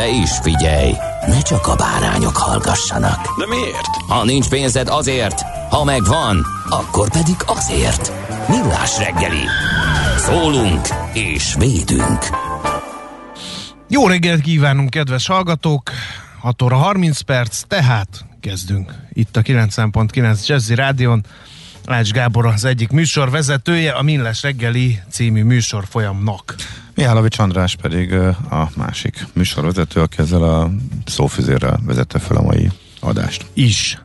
De is figyelj, ne csak a bárányok hallgassanak. De miért? Ha nincs pénzed azért, ha megvan, akkor pedig azért. Millás reggeli. Szólunk és védünk. Jó reggelt kívánunk, kedves hallgatók! 6 óra 30 perc, tehát kezdünk. Itt a 90.9 Jazzy Rádion. Ács Gábor az egyik műsor vezetője, a Millás reggeli című műsor folyamnak. Mihálovics András pedig a másik műsorvezető, aki ezzel a szófüzérrel vezette fel a mai adást. Is.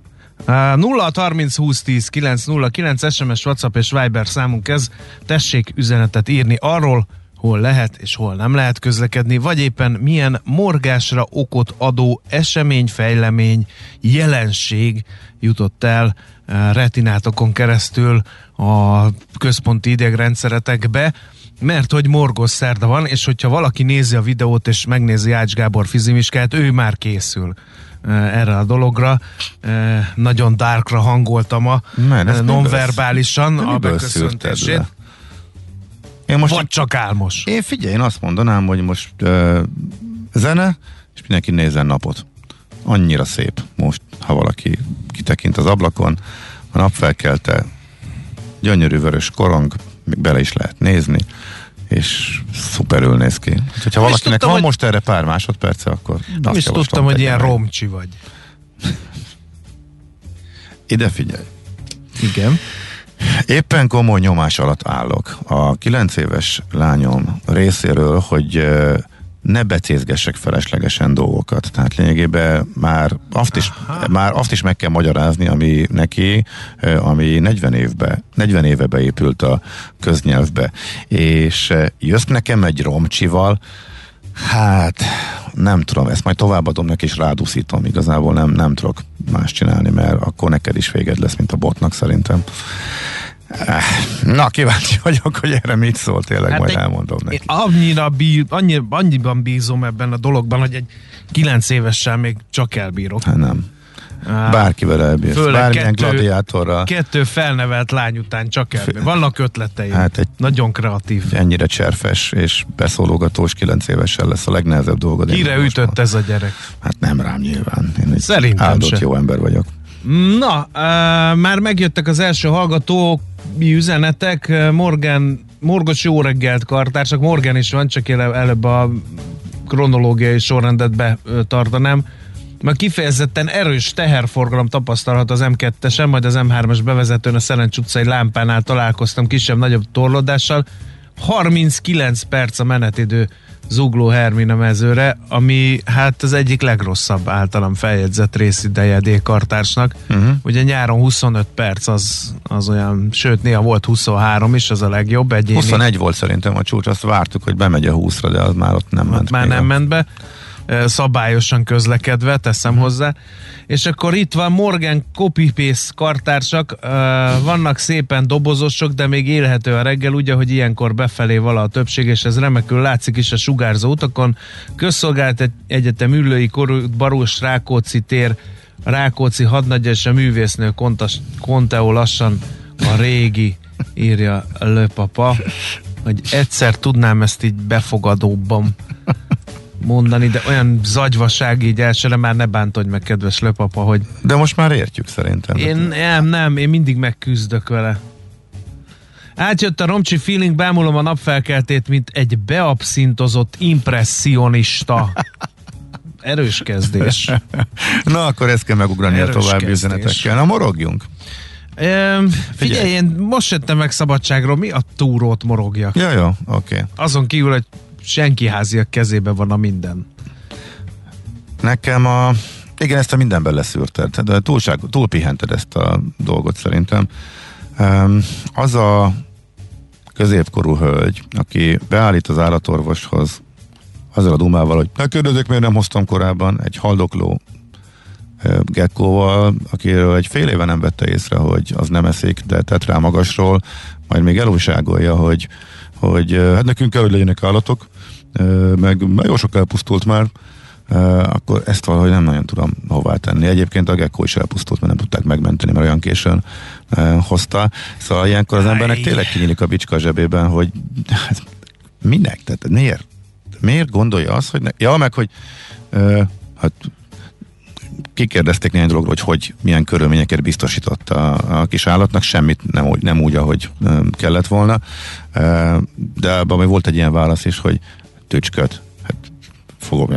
Uh, 0 30 20 10 909 SMS, WhatsApp és Viber számunk ez. Tessék üzenetet írni arról, hol lehet és hol nem lehet közlekedni, vagy éppen milyen morgásra okot adó esemény, fejlemény, jelenség jutott el uh, retinátokon keresztül a központi idegrendszeretekbe, mert hogy morgos szerda van, és hogyha valaki nézi a videót és megnézi Ács Gábor fizimiskát, ő már készül eh, erre a dologra. Eh, Nagyon darkra hangoltam a eh, nonverbálisan a beköszöntését. Én most Vagy csak álmos. Én figyelj, én azt mondanám, hogy most uh, zene, és mindenki nézzen napot. Annyira szép most, ha valaki kitekint az ablakon, a nap felkelte, gyönyörű vörös korong, még bele is lehet nézni, és szuperül néz ki. Is valakinek tudtam, van hogy- most erre pár másodperce, akkor Nem is tudtam, hogy ilyen meg. romcsi vagy. Ide figyelj. Igen. Éppen komoly nyomás alatt állok. A kilenc éves lányom részéről, hogy ne becézgessek feleslegesen dolgokat. Tehát lényegében már azt is, már azt is meg kell magyarázni, ami neki, ami 40 évbe, 40 éve beépült a köznyelvbe. És jössz nekem egy romcsival, Hát, nem tudom, ezt majd továbbadom neki, és rádúszítom. Igazából nem, nem tudok más csinálni, mert akkor neked is véged lesz, mint a botnak szerintem. Eh, Na, kíváncsi vagyok, hogy erre mit szól, tényleg hát majd egy- elmondom neki. Én annyira bí, annyi, annyiban bízom ebben a dologban, hogy egy kilenc évessel még csak elbírok. Hát nem. Bárkivel elbírsz. Főleg Bármilyen kettő- gladiátorral. Kettő felnevelt lány után csak elbír. Vannak ötleteim. Hát egy- Nagyon kreatív. Ennyire cserfes és beszólogatós kilenc évesen lesz a legnehezebb dolgod. Kire ütött ez a gyerek? Hát nem rám nyilván. Én egy Szerintem áldott se. jó ember vagyok. Na, uh, már megjöttek az első hallgató üzenetek. Uh, Morgan, Morgos jó reggelt kartársak. Morgan is van, csak előbb a kronológiai sorrendet betartanám. Mert kifejezetten erős teherforgalom tapasztalhat az M2-esen, majd az M3-as bevezetőn a Szerencs utcai lámpánál találkoztam kisebb-nagyobb torlódással. 39 perc a menetidő Zugló Hermina mezőre, ami hát az egyik legrosszabb általam feljegyzett részideje D-kartársnak. Uh-huh. Ugye nyáron 25 perc az, az olyan, sőt néha volt 23 is, az a legjobb. Egyéni, 21 volt szerintem a csúcs, azt vártuk, hogy bemegy a 20-ra, de az már ott nem ment. ott már nem a- ment be szabályosan közlekedve, teszem hozzá. És akkor itt van Morgan copy-paste kartársak, vannak szépen dobozosok, de még élhető a reggel, ugye, hogy ilyenkor befelé vala a többség, és ez remekül látszik is a sugárzó utakon. Közszolgált Egyetem Üllői Korú, Barós Rákóczi tér, Rákóczi hadnagy és a művésznő Kontas, Konteó lassan a régi, írja Löpapa, hogy egyszer tudnám ezt így befogadóbban mondani, de olyan zagyvaság így elsőre már ne bántodj meg, kedves löpapa, hogy De most már értjük szerintem. én nem, nem, én mindig megküzdök vele. Átjött a romcsi feeling, bámulom a napfelkeltét, mint egy beabszintozott impressionista. Erős kezdés. Na, akkor ezt kell megugrani Erős a további kezdés. üzenetekkel. Na, morogjunk. Ehm, figyelj, én most jöttem meg szabadságról, mi a túrót morogjak? Ja, jó, oké. Okay. Azon kívül, hogy senki háziak kezében van a minden. Nekem a... Igen, ezt a mindenben leszűrted, de túlság, túl pihented ezt a dolgot szerintem. Az a középkorú hölgy, aki beállít az állatorvoshoz azzal a dumával, hogy ne kérdezzék, miért nem hoztam korábban egy haldokló gekkóval, akiről egy fél éve nem vette észre, hogy az nem eszik, de tett rá magasról, majd még elújságolja, hogy, hogy hát nekünk kell, hogy legyenek állatok, meg meg jó sok elpusztult már, akkor ezt valahogy nem nagyon tudom hová tenni. Egyébként a gekkó is elpusztult, mert nem tudták megmenteni, mert olyan későn hozta. Szóval ilyenkor az embernek tényleg kinyílik a bicska zsebében, hogy hát, minek? Tehát miért? Miért gondolja azt, hogy ne, ja, meg hogy hát kikérdezték néhány dologról, hogy, hogy milyen körülményeket biztosított a, a kis állatnak, semmit nem úgy, nem úgy ahogy kellett volna. De abban volt egy ilyen válasz is, hogy tücsköt, hát fogom,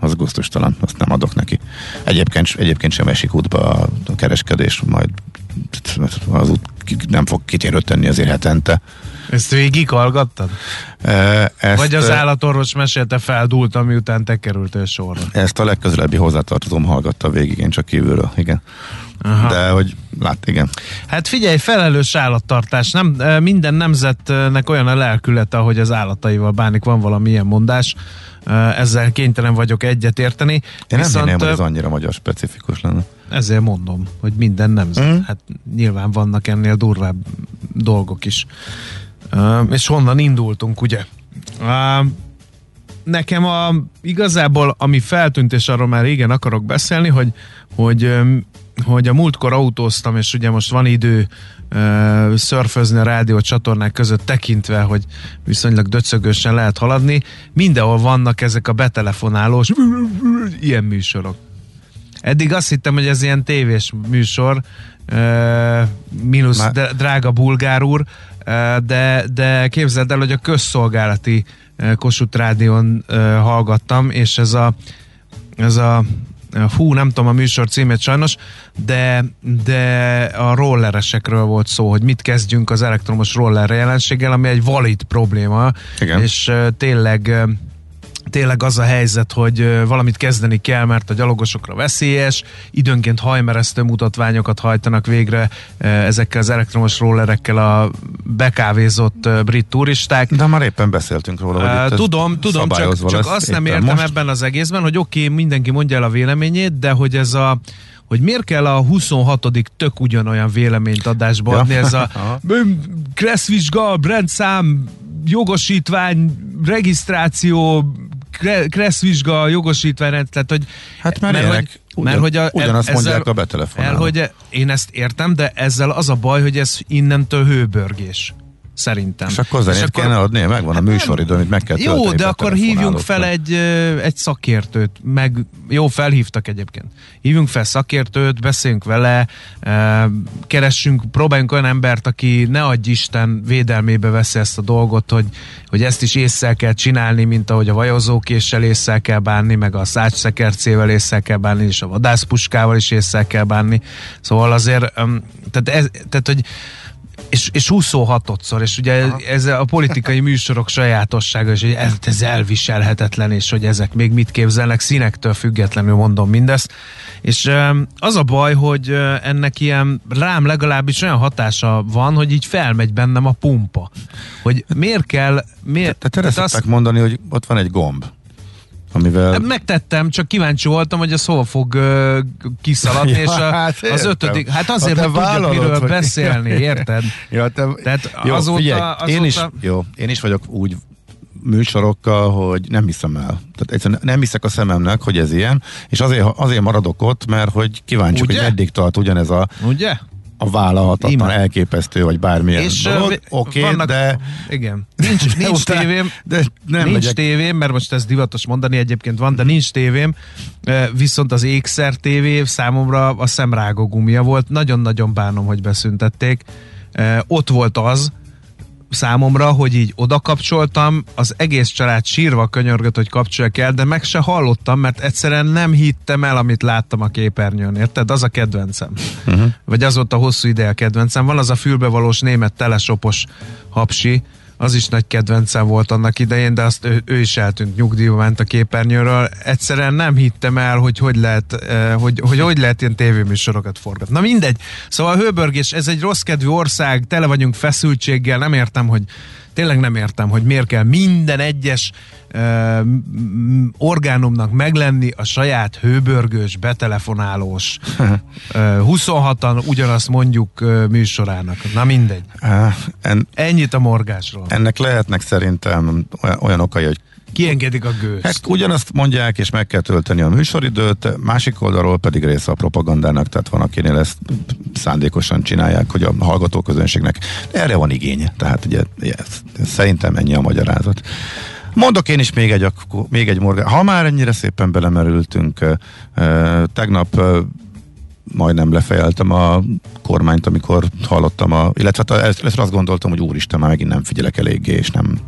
az gusztustalan, azt nem adok neki. Egyébként, egyébként sem esik útba a, kereskedés, majd az út nem fog kitérőt tenni azért hetente. Ezt végig hallgattad? Ezt, Vagy az állatorvos mesélte feldúlt, miután te kerültél sorra? Ezt a legközelebbi hozzátartozóm hallgatta végig, én csak kívülről, igen. Aha. De hogy lát, igen. Hát figyelj, felelős állattartás. Nem, minden nemzetnek olyan a lelkülete, hogy az állataival bánik, van valami ilyen mondás. Ezzel kénytelen vagyok egyet érteni. Én nem Viszont, hinném, hogy ez annyira magyar specifikus lenne. Ezért mondom, hogy minden nemzet. Mm. Hát nyilván vannak ennél durvább dolgok is. És honnan indultunk, ugye? Nekem a, igazából, ami feltűnt, és arról már régen akarok beszélni, hogy, hogy, hogy a múltkor autóztam, és ugye most van idő uh, szörfözni a rádió csatornák között tekintve, hogy viszonylag döcögösen lehet haladni. Mindenhol vannak ezek a betelefonálós ilyen műsorok. Eddig azt hittem, hogy ez ilyen tévés műsor, uh, mínusz Már- drága bulgár úr, uh, de, de képzeld el, hogy a közszolgálati uh, Kossuth Rádión uh, hallgattam, és ez a, ez a hú, nem tudom a műsor címét sajnos, de, de a rolleresekről volt szó, hogy mit kezdjünk az elektromos roller jelenséggel, ami egy valid probléma, Igen. és tényleg tényleg az a helyzet, hogy valamit kezdeni kell, mert a gyalogosokra veszélyes, időnként hajmeresztő mutatványokat hajtanak végre ezekkel az elektromos rollerekkel a bekávézott brit turisták. De már éppen beszéltünk róla, hogy tudom, tudom, csak, csak azt nem értem most. ebben az egészben, hogy oké, okay, mindenki mondja el a véleményét, de hogy ez a hogy miért kell a 26. tök ugyanolyan véleményt adásba Ja. adni, ez a kresszvizsga, brendszám, jogosítvány, regisztráció, kre- kresszvizsga, jogosítvány, tehát hogy Hát mert mert, ilyenek hogy, ugyan- mert hogy a, ugyanazt ezzel- mondják a betelefonálók. El, hogy én ezt értem, de ezzel az a baj, hogy ez innentől hőbörgés. Szerintem. És akkor zenét akkor- kéne adni, megvan a Hát műsoridő, amit meg kell jó, tölteni de a akkor hívjunk fel egy, egy szakértőt, meg jó, felhívtak egyébként. Hívjunk fel szakértőt, beszéljünk vele, keressünk, próbáljunk olyan embert, aki ne adj Isten védelmébe veszi ezt a dolgot, hogy, hogy ezt is észre kell csinálni, mint ahogy a vajozókéssel észre kell bánni, meg a szácsszekercével észre kell bánni, és a vadászpuskával is észre kell bánni. Szóval azért, tehát, ez, tehát hogy és, és 26-szor, és ugye Aha. ez a politikai műsorok sajátossága, és hogy ez, ez elviselhetetlen, és hogy ezek még mit képzelnek, színektől függetlenül mondom mindezt. És az a baj, hogy ennek ilyen rám legalábbis olyan hatása van, hogy így felmegy bennem a pumpa. Hogy miért kell... Miért, Tehát erre tehát szokták mondani, hogy ott van egy gomb, amivel... Megtettem, csak kíváncsi voltam, hogy ez hol fog uh, kiszaladni, Ja, és a, hát az ötödik, hát azért, hogy tudjak miről hogy- beszélni, érted? Ja, te... Tehát jó, azóta- figyelj, én, is, azóta- jó, én is vagyok úgy műsorokkal, hogy nem hiszem el. Tehát egyszerűen nem hiszek a szememnek, hogy ez ilyen, és azért, azért maradok ott, mert hogy kíváncsi, hogy meddig tart ugyanez a, Ugye? A vállalhatatlan, Ima. elképesztő, vagy bármilyen És, dolog. Oké, vannak- de... Igen. Nincs, nincs utána- tévém, De nem nincs megyek. tévém, mert most ez divatos mondani, egyébként van, de nincs tévém, viszont az ékszer tévé számomra a szemrágó gumia volt, nagyon-nagyon bánom, hogy beszüntették. Ott volt az, számomra, hogy így oda kapcsoltam, az egész család sírva könyörgött, hogy kapcsolják el, de meg se hallottam, mert egyszerűen nem hittem el, amit láttam a képernyőn, érted? Az a kedvencem. Uh-huh. Vagy az volt a hosszú ideje a kedvencem. Van az a fülbevalós német telesopos hapsi, az is nagy kedvencem volt annak idején, de azt ő, ő is eltűnt, nyugdíjba ment a képernyőről. Egyszerűen nem hittem el, hogy hogy lehet, eh, hogy, hogy, hogy lehet ilyen tévéműsorokat forgatni. Na mindegy. Szóval a Hőbörgés, ez egy rossz kedvű ország, tele vagyunk feszültséggel, nem értem, hogy tényleg nem értem, hogy miért kell minden egyes uh, orgánumnak meglenni a saját hőbörgős, betelefonálós uh, 26-an ugyanazt mondjuk uh, műsorának. Na mindegy. Uh, en, Ennyit a morgásról. Ennek lehetnek szerintem olyan okai, hogy Kiengedik a gőzt. Hát ugyanazt mondják, és meg kell tölteni a műsoridőt, másik oldalról pedig része a propagandának, tehát van, akinél ezt szándékosan csinálják, hogy a hallgatóközönségnek erre van igény. Tehát ugye, ez, szerintem ennyi a magyarázat. Mondok én is még egy, még egy morgán. Ha már ennyire szépen belemerültünk, tegnap majdnem lefejeltem a kormányt, amikor hallottam, a, illetve hát azt gondoltam, hogy úristen, már megint nem figyelek eléggé, és nem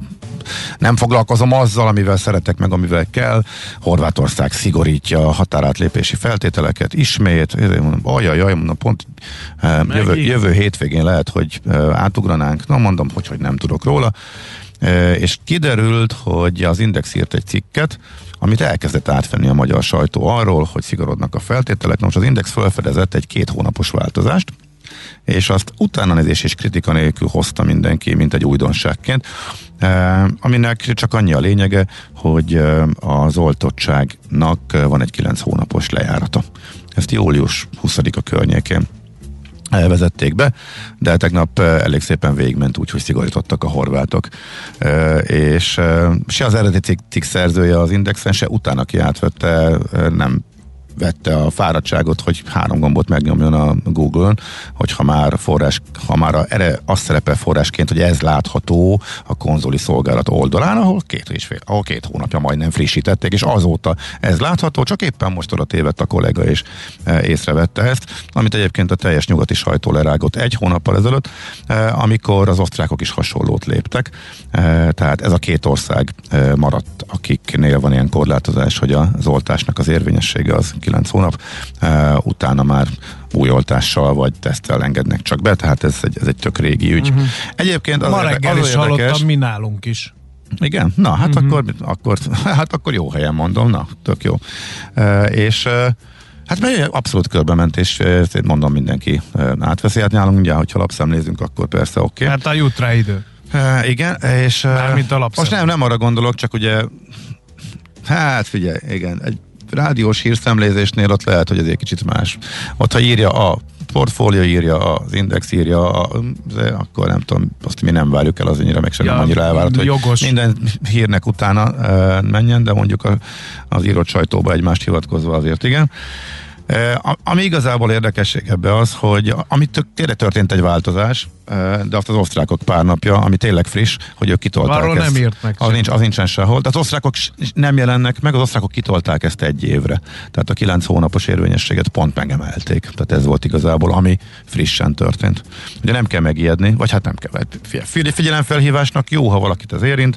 nem foglalkozom azzal, amivel szeretek meg, amivel kell. Horvátország szigorítja a határátlépési feltételeket ismét. Ajajaj, mondom, pont eh, jövő, jövő hétvégén lehet, hogy eh, átugranánk. Na mondom, hogy, hogy nem tudok róla. Eh, és kiderült, hogy az Index írt egy cikket, amit elkezdett átvenni a magyar sajtó arról, hogy szigorodnak a feltételek. Na most az Index felfedezett egy két hónapos változást, és azt utána nézés és kritika nélkül hozta mindenki, mint egy újdonságként, aminek csak annyi a lényege, hogy eh, az oltottságnak van egy 9 hónapos lejárata. Ezt július 20-a környékén vezették be, de tegnap eh, elég szépen végigment úgy, hogy szigorítottak a horvátok, és se az eredeti cikk szerzője az Indexen, se utána ki átvette, nem vette a fáradtságot, hogy három gombot megnyomjon a Google-on, hogyha már forrás, ha már erre azt szerepel forrásként, hogy ez látható a konzoli szolgálat oldalán, ahol két, és fél, ahol két hónapja majdnem frissítették, és azóta ez látható, csak éppen most oda tévedt a kollega, és e, észrevette ezt, amit egyébként a teljes nyugati sajtó lerágott egy hónappal ezelőtt, e, amikor az osztrákok is hasonlót léptek, e, tehát ez a két ország maradt, akiknél van ilyen korlátozás, hogy az oltásnak az érvényessége az 9 hónap, utána már új oltással vagy tesztel engednek csak be, tehát ez egy, ez egy tök régi ügy. Uh-huh. Egyébként az, Ma reggel az is érdekes, hallottam, mi nálunk is. Igen? Na, hát, uh-huh. akkor, akkor, hát akkor jó helyen mondom, na, tök jó. És Hát mert abszolút körbe ment, és ezt mondom mindenki átveszi. Hát nálunk ugye, hogyha lapszemlézünk, akkor persze oké. Okay. Hát a jut rá idő. Uh, igen, és Mármint a most nem, nem arra gondolok, csak ugye hát figyelj, igen, egy rádiós hírszemlézésnél ott lehet, hogy ez egy kicsit más. Ott, ha írja a portfólió írja, az Index írja, a, akkor nem tudom, azt mi nem várjuk el, az annyira meg sem ja, annyira elvárt, hogy jogos. minden hírnek utána e, menjen, de mondjuk a, az írott sajtóba egymást hivatkozva azért igen. Ami igazából érdekesség ebbe az, hogy amit tényleg történt egy változás, de azt az osztrákok pár napja, ami tényleg friss, hogy ők kitolták Arról ezt. nem írt meg. Az, nincs, az nincsen sehol. Tehát az osztrákok nem jelennek meg, az osztrákok kitolták ezt egy évre. Tehát a kilenc hónapos érvényességet pont megemelték. Tehát ez volt igazából, ami frissen történt. Ugye nem kell megijedni, vagy hát nem kell. Figyelemfelhívásnak jó, ha valakit az érint,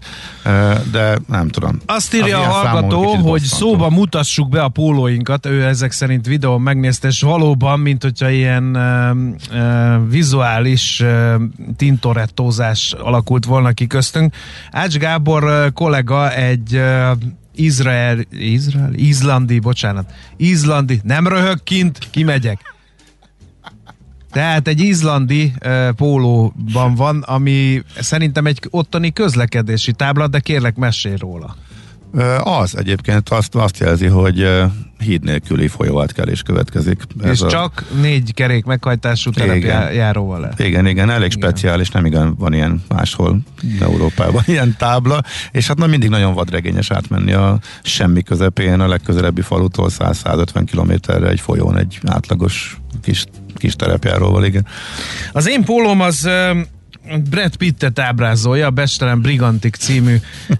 de nem tudom. Azt írja a hallgató, hogy szóba mutassuk be a pólóinkat, ő ezek szerint videón megnézte, és valóban, mint hogyha ilyen uh, uh, vizuális uh, tintorettózás alakult volna ki köztünk. Ács Gábor kollega egy Izrael, Izrael, izlandi, bocsánat, izlandi, nem röhög kint, kimegyek. Tehát egy izlandi uh, pólóban van, ami szerintem egy ottani közlekedési tábla, de kérlek mesélj róla. Az egyébként azt, azt jelzi, hogy híd nélküli folyóátkelés következik. Ez És a... csak négy kerék meghajtású terepjáróval lehet. Igen, igen, elég igen. speciális, nem igen van ilyen máshol Európában ilyen tábla, és hát na mindig nagyon vadregényes átmenni a semmi közepén a legközelebbi falutól 100-150 kilométerre egy folyón egy átlagos kis, kis terepjáróval, igen. Az én pólóm az Brad Pittet ábrázolja a Bestelen Brigantik című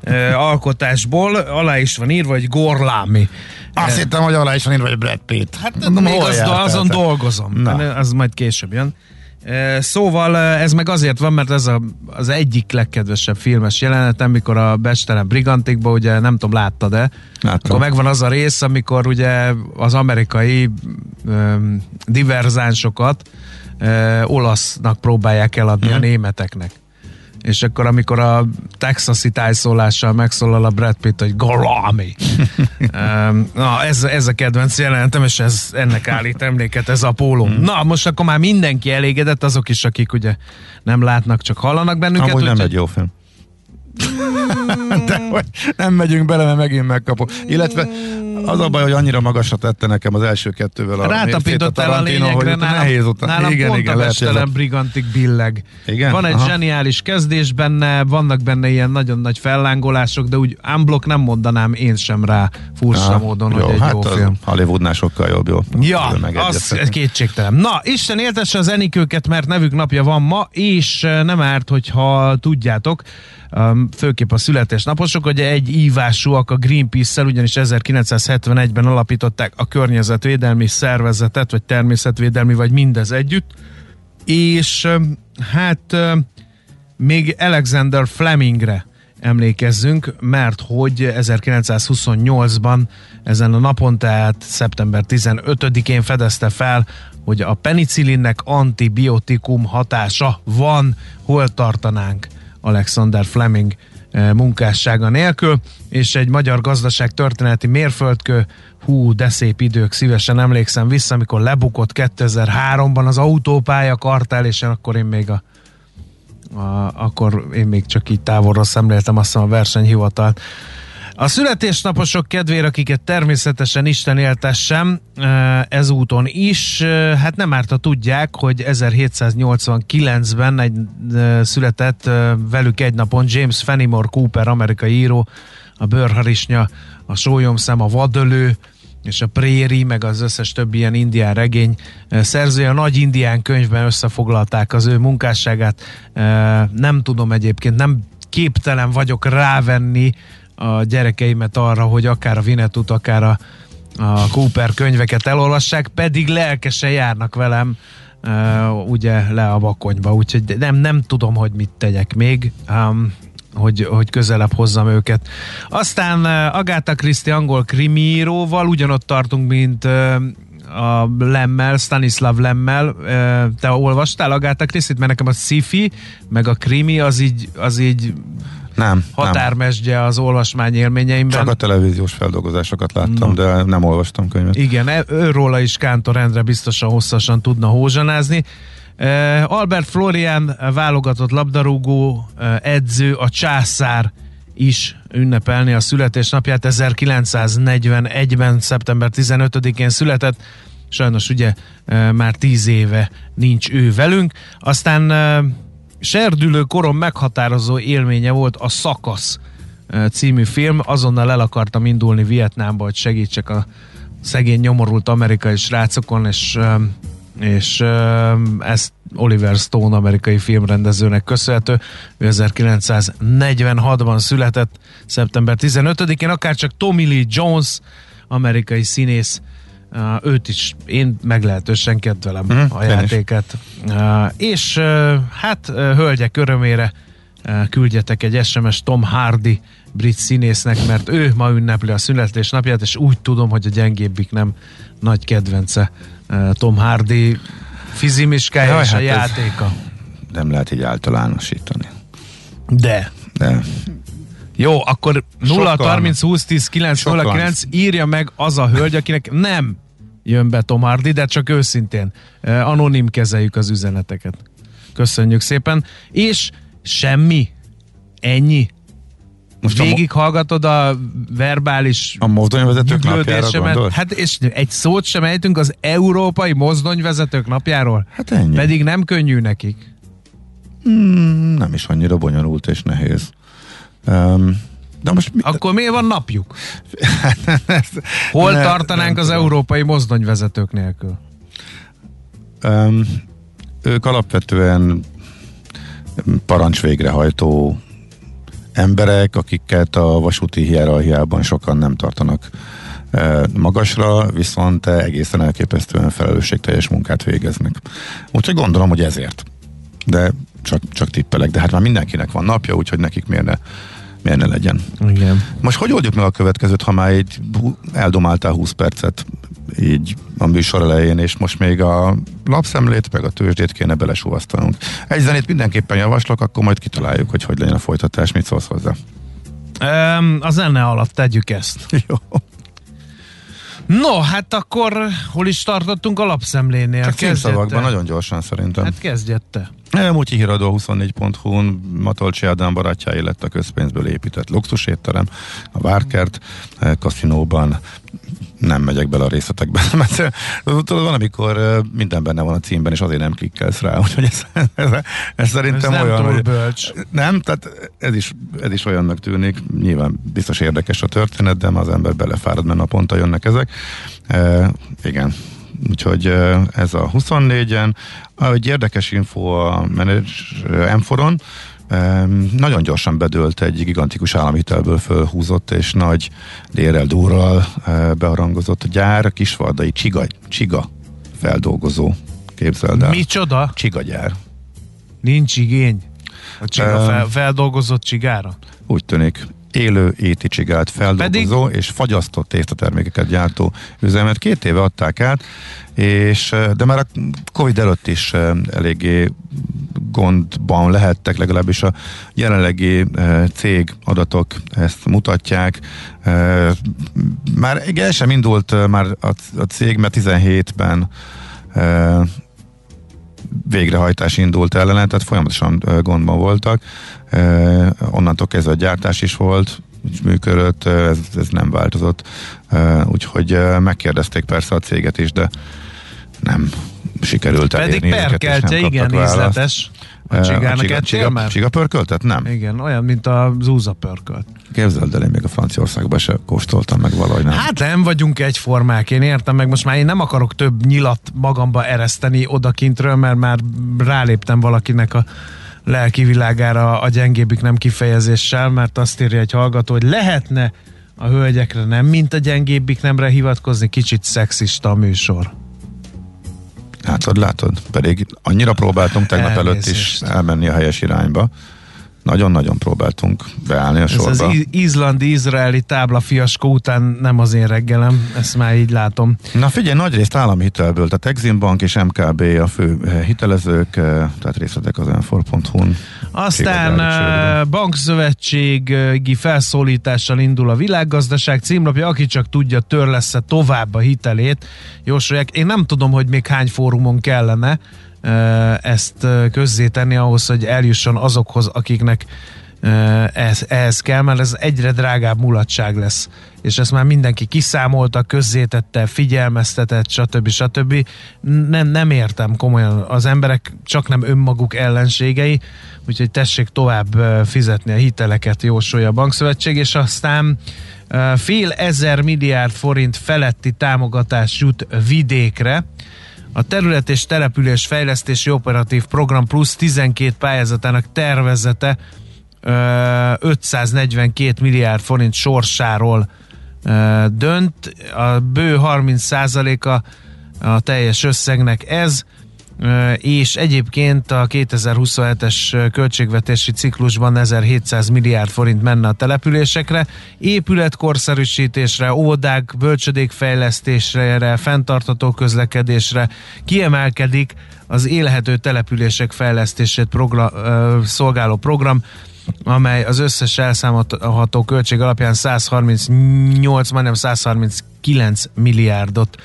uh, alkotásból. Alá is van írva, hogy Gorlámi. Azt hittem, hogy alá is van írva, hogy Brad Pitt. Hát Mondom, még az, azon dolgozom. Na. Az majd később jön. E, Szóval e, ez meg azért van, mert ez a, az egyik legkedvesebb filmes jelenet, amikor a Bestelen Brigantikba, ugye nem tudom, láttad-e? Láttam. Akkor megvan az a rész, amikor ugye az amerikai um, diverzánsokat uh, olasznak próbálják eladni Mhm. a németeknek. És akkor, amikor a texasi tájszólással megszólal a Brad Pitt, hogy Galami. na, ez, ez a kedvenc jelenetem, és ez, ennek állít emléket ez a póló. Mhm. Na, most akkor már mindenki elégedett, azok is, akik ugye nem látnak, csak hallanak bennünket. Amúgy nem úgyhogy- egy jó film. De hogy nem megyünk bele, mert megint megkapok. Illetve az a baj, hogy annyira magasra tette nekem az első kettővel a Rátapintottál a Tarantino, lényegre, nálam, nehéz utána. nálam igen, pont igen, a a- Bestelen Brigantik billeg. Igen? Van egy Aha. zseniális kezdés benne, vannak benne ilyen nagyon nagy fellángolások, de úgy unblock nem mondanám én sem rá furcsa Ah, módon, jó, hogy egy hát jó film. Hollywoodnál sokkal jobb, jó. Ja, az kétségtelen. Na, Isten éltesse az Enikőket, mert nevük napja van ma, és nem árt, hogyha tudjátok, főképp a születésnaposok, hogy egy ívásúak a Greenpeace-szel, ugyanis 1971-ben alapították a környezetvédelmi szervezetet, vagy természetvédelmi, vagy mindez együtt, és hát még Alexander Flemingre emlékezzünk, mert hogy 1928-ban ezen a napon, tehát szeptember 15-én fedezte fel, hogy a penicillinnek antibiotikum hatása van, hol tartanánk Alexander Fleming munkássága nélkül, és egy magyar gazdaság történeti mérföldkő, hú, de szép idők, szívesen emlékszem vissza, amikor lebukott 2003-ban az autópálya kartál, és akkor én még a a, akkor én még csak így távolról szemléltem azt hiszem a versenyhivatalt. A születésnaposok kedvére, akiket természetesen Isten éltessem, ezúton is, hát nem árt, ha tudják, hogy 1789-ben egy született velük egy napon James Fenimore Cooper, amerikai író, a bőrharisnya, a sólyomszem, a vadölő, és a Préri, meg az összes többi ilyen indián regény szerzője. A nagy indián könyvben összefoglalták az ő munkásságát. Nem tudom egyébként, nem képtelen vagyok rávenni a gyerekeimet arra, hogy akár a Vinetut, akár a, a Cooper könyveket elolvassák, pedig lelkesen járnak velem uh, ugye le a bakonyba, úgyhogy nem, nem tudom, hogy mit tegyek még. Um, hogy, hogy közelebb hozzam őket. Aztán Agatha Christie angol krimíróval ugyanott tartunk, mint a Lemmel, Stanislav Lemmel. Te olvastál Agatha Christie-t? Mert nekem a sci meg a krimi az így, az így Nem, nem. határmesdje az olvasmány élményeimben. Csak a televíziós feldolgozásokat láttam, Na. de nem olvastam könyvet. Igen, e- őróla is Kántor Endre biztosan hosszasan tudna hózsanázni. Uh, Albert Florian válogatott labdarúgó uh, edző, a császár is ünnepelni a születésnapját. 1941-ben, szeptember 15-én született. Sajnos ugye uh, már 10 éve nincs ő velünk. Aztán serdülő korom meghatározó élménye volt a Szakasz című film. Azonnal el akartam indulni Vietnámba, hogy segítsek a szegény nyomorult amerikai srácokon, és, és ezt Oliver Stone amerikai filmrendezőnek köszönhető. Ő 1946-ban született, szeptember 15-én, akár csak Tommy Lee Jones, amerikai színész, őt is én meglehetősen kedvelem Mhm, a én is. játéket. És hát hölgyek örömére küldjetek egy SMS Tom Hardy brit színésznek, mert ő ma ünnepli a születésnapját, és úgy tudom, hogy a gyengébbik nem nagy kedvence Tom Hardy fizimiskája Jaj, és a hát ez- játéka. Nem lehet így általánosítani. De. De Jó, akkor 0 Sokkal. 30 20 10 9 Sokkal. 09 írja meg az a hölgy, akinek nem jön be Tom Hardy, de csak őszintén. eh, Anonim kezeljük az üzeneteket. Köszönjük szépen. És semmi. Ennyi. most a, mo- Végighallgatod a verbális a mozdonyvezetők napjára? Hát és egy szót sem ejtünk az európai mozdonyvezetők napjáról. Hát ennyi. Pedig nem könnyű nekik. Mm, nem is annyira bonyolult és nehéz. Um, de most mi, Akkor miért van napjuk? Hol Ne- tartanánk nem az tudom. európai mozdonyvezetők nélkül? um, ők alapvetően parancs végrehajtó emberek, akiket a vasúti hierarchiában sokan nem tartanak magasra, viszont egészen elképesztően felelősségteljes munkát végeznek. Úgyhogy gondolom, hogy ezért. De csak, csak tippelek, de hát már mindenkinek van napja, úgyhogy nekik miért ne, miért ne legyen. Igen. Most hogy oldjuk meg a következőt, ha már így eldomáltál 20 percet így a műsor elején, és most még a lapszemlét, meg a tőzsdét kéne belesúvasztanunk. Egy zenét mindenképpen javaslok, akkor majd kitaláljuk, hogy hogy legyen a folytatás, mit szólsz hozzá. Um, a zene alatt tegyük ezt. Jó. No, hát akkor hol is tartottunk a lapszemlénél? Csak címszavakban, nagyon gyorsan szerintem. Hát kezdjed te. Múltyi híradó 24.hu-n Matolcsi Ádám barátjái lett a közpénzből épített luxusétterem, a Várkert eh, kaszinóban nem megyek bele a részletekbe, mert tudod, van, amikor minden benne van a címben, és azért nem klikkelsz rá, úgyhogy ez, ez, ez Ez szerintem nem olyan, hogy bölcs. nem, tehát ez is, ez is olyannak tűnik, nyilván biztos érdekes a történet, de az ember belefárad, mert naponta jönnek ezek. E, igen, úgyhogy ez a 24-en. Egy érdekes info a menedzs M4-on, e, nagyon gyorsan bedőlt egy gigantikus államhitelből fölhúzott és nagy lérel durral e, beharangozott gyár, a kisvardai Csiga, Csiga feldolgozó. Képzeld el. Micsoda? Csiga gyár. Nincs igény. A csiga fel, feldolgozott csigára? Úgy tűnik élő éti csigát feldolgozó és fagyasztott tésztatermékeket gyártó üzemet két éve adták át, és, de már a Covid előtt is eléggé gondban lehettek, legalábbis a jelenlegi cég adatok ezt mutatják. Már el sem indult már a, cég, mert 17-ben eh, végrehajtás indult ellene, tehát folyamatosan gondban voltak. Onnantól kezdve a gyártás is volt, működött, ez, ez nem változott. Úgyhogy megkérdezték persze a céget is, de nem sikerült Pedig elérni és perkeltje, igen, választ. ízletes. A csigának csiga, ettél csiga, már? csiga pörköltet? Nem. Igen, olyan, mint a zúza pörkölt. Képzeld el, én még a Franciaországban se kóstoltam meg valahogy nem. Hát nem vagyunk egyformák, én értem meg, most már én nem akarok több nyilat magamba ereszteni odakintről, mert már ráléptem valakinek a lelki világára a gyengébbik nem kifejezéssel, mert azt írja egy hallgató, hogy lehetne a hölgyekre nem, mint a gyengébbik nemre hivatkozni, kicsit szexista a műsor. Látod, látod? Pedig annyira próbáltunk tegnap előtt is elmenni a helyes irányba. Nagyon-nagyon próbáltunk beállni a Ez az sorba. izlandi-izraeli táblafiaskó után nem az én reggelem, ezt már így látom. Na figyelj, nagy részt állami hitelből, tehát Exim Bank és MKB a fő eh, hitelezők, eh, tehát részletek az enfor.hu-n. Aztán uh, bankszövetségi felszólítással indul a világgazdaság címlapja, aki csak tudja, törlesz tovább a hitelét. Jósolják, én nem tudom, hogy még hány fórumon kellene ezt közzétenni ahhoz, hogy eljusson azokhoz, akiknek uh, ez, ehhez kell, mert ez egyre drágább mulatság lesz. És ezt már mindenki kiszámolta, közzétette, figyelmeztetett, stb. stb. Nem, nem értem komolyan. Az emberek csak nem önmaguk ellenségei, úgyhogy tessék tovább fizetni a hiteleket, jósolja a bankszövetség, és aztán fél ezer milliárd forint feletti támogatás jut vidékre. A terület és település fejlesztési operatív program plusz 12 pályázatának tervezete ö, 542 milliárd forint sorsáról dönt. A bő 30%-a a teljes összegnek ez, és egyébként a 2027-es költségvetési ciklusban 1700 milliárd forint menne a településekre, épületkorszerűsítésre, óvodák, bölcsödékfejlesztésre, fenntartató közlekedésre kiemelkedik az élhető települések fejlesztését program, szolgáló program, amely az összes elszámolható költség alapján 138, majdnem 139 milliárdot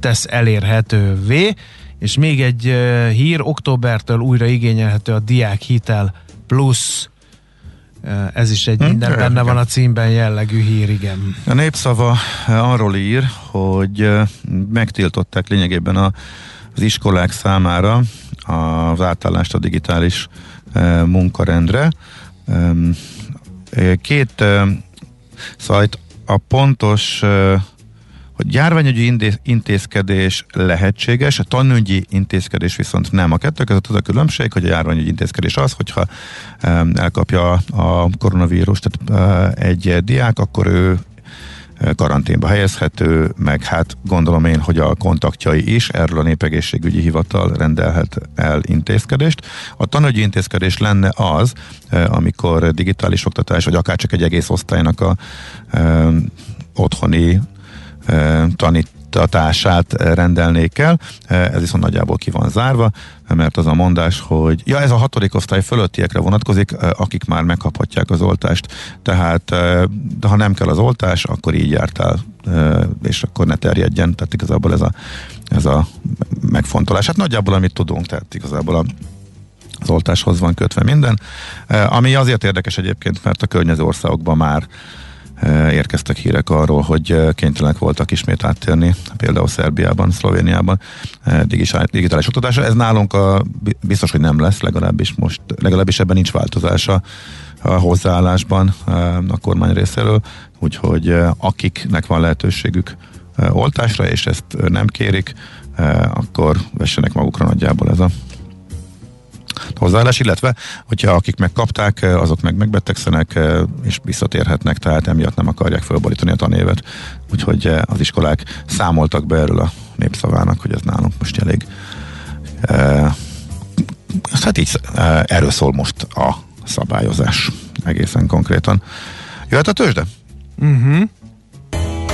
tesz elérhetővé, és még egy hír, októbertől újra igényelhető a diák hitel plusz Ö, ez is egy Hm, minden igen, benne van a címben jellegű hír, igen. A népszava arról ír, hogy megtiltották lényegében a, az iskolák számára az átállást a digitális munkarendre. Két eh, szóval a pontos hogy járványügyi intézkedés lehetséges, a tanügyi intézkedés viszont nem. A kettő között az a különbség, hogy a járványügyi intézkedés az, hogyha elkapja a koronavírust tehát, egy diák, akkor ő karanténba helyezhető, meg hát gondolom én, hogy a kontaktjai is erről a népegészségügyi hivatal rendelhet el intézkedést. A tanügyi intézkedés lenne az, amikor digitális oktatás, vagy akár csak egy egész osztálynak a otthoni tanít juttatását rendelnék el, ez viszont nagyjából ki van zárva, mert az a mondás, hogy ja, ez a hatodik osztály fölöttiekre vonatkozik, akik már megkaphatják az oltást, tehát de ha nem kell az oltás, akkor így jártál, és akkor ne terjedjen, tehát igazából ez a, ez a megfontolás. Hát nagyjából amit tudunk, tehát igazából a az oltáshoz van kötve minden, ami azért érdekes egyébként, mert a környező országokban már érkeztek hírek arról, hogy eh, kénytelenek voltak ismét áttérni, például Szerbiában, Szlovéniában eh, digitális oktatásra. Ez nálunk a, biztos, hogy nem lesz, legalábbis most, legalábbis ebben nincs változása a hozzáállásban a kormány részéről, úgyhogy akiknek van lehetőségük oltásra, és ezt nem kérik, akkor vessenek magukra nagyjából ez a hozzáállás, illetve hogyha akik megkapták, eh, azok meg megbetegszenek eh, és visszatérhetnek, tehát emiatt nem akarják fölborítani a tanévet. Úgyhogy eh, az iskolák számoltak be erről a népszavának, hogy ez nálunk most elég hát így erről szól most a szabályozás egészen konkrétan. Jöhet a tőzsde? Uh-huh.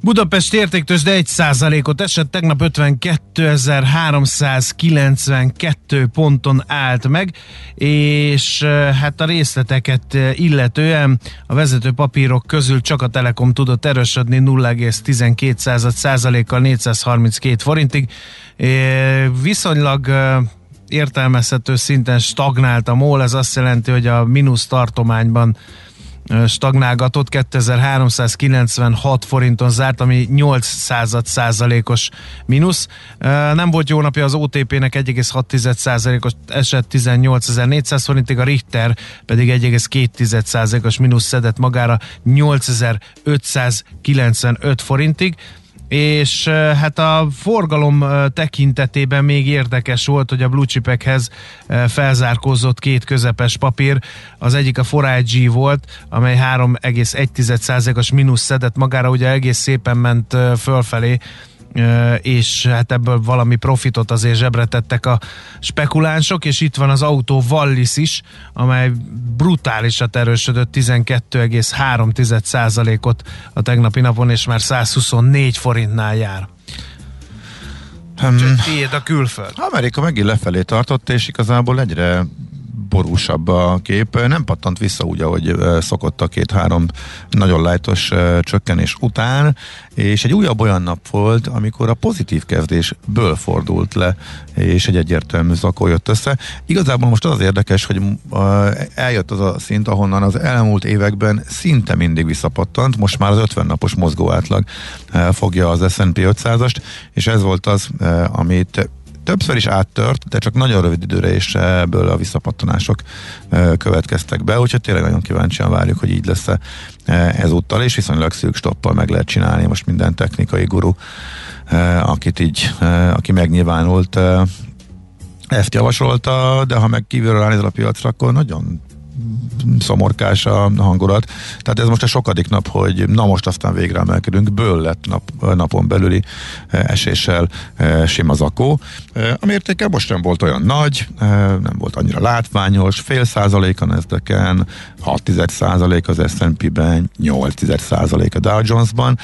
Budapest értéktőzde 1% ot esett, tegnap 52.392 ponton állt meg, és hát a részleteket illetően a vezető papírok közül csak a Telekom tudott erősödni 0,12 százalékkal 432 forintig. Viszonylag értelmezhető szinten stagnált a MOL, ez azt jelenti, hogy a mínusz tartományban stagnálgatott, 2396 forinton zárt, ami 8 század százalékos mínusz. Nem volt jó napja az OTP-nek 1,6 százalékos esett 18.400 forintig, a Richter pedig 1,2 százalékos mínusz szedett magára 8595 forintig és hát a forgalom tekintetében még érdekes volt, hogy a blue chipekhez felzárkózott két közepes papír, az egyik a Forage volt, amely 3,1%-os mínusz szedett magára, ugye egész szépen ment fölfelé, és hát ebből valami profitot azért zsebre tettek a spekulánsok, és itt van az autó Wallis is, amely brutálisat erősödött 12,3%-ot a tegnapi napon, és már 124 forintnál jár. Um, tiéd a külföld. Amerika megint lefelé tartott, és igazából egyre borúsabb a kép. Nem pattant vissza úgy, ahogy szokott a két-három nagyon lájtos csökkenés után, és egy újabb olyan nap volt, amikor a pozitív kezdésből fordult le, és egy egyértelmű zakó jött össze. Igazából most az az érdekes, hogy eljött az a szint, ahonnan az elmúlt években szinte mindig visszapattant, most már az 50 napos mozgó átlag fogja az S&P 500-ast, és ez volt az, amit többször is áttört, de csak nagyon rövid időre és ebből a visszapattanások következtek be, úgyhogy tényleg nagyon kíváncsian várjuk, hogy így lesz ezúttal, és viszonylag szűk stoppal meg lehet csinálni most minden technikai guru, akit így, aki megnyilvánult, ezt javasolta, de ha meg kívülről ránézel a piacra, akkor nagyon szomorkás a hangulat. Tehát ez most a sokadik nap, hogy na most aztán végre emelkedünk, ből lett nap, napon belüli eh, eséssel eh, sima zakó. Eh, a mértéke most nem volt olyan nagy, nem volt annyira látványos, fél százalék a Nasdaq-en, 6 százalék az S&P-ben, 8 százalék a Dow Jones-ban,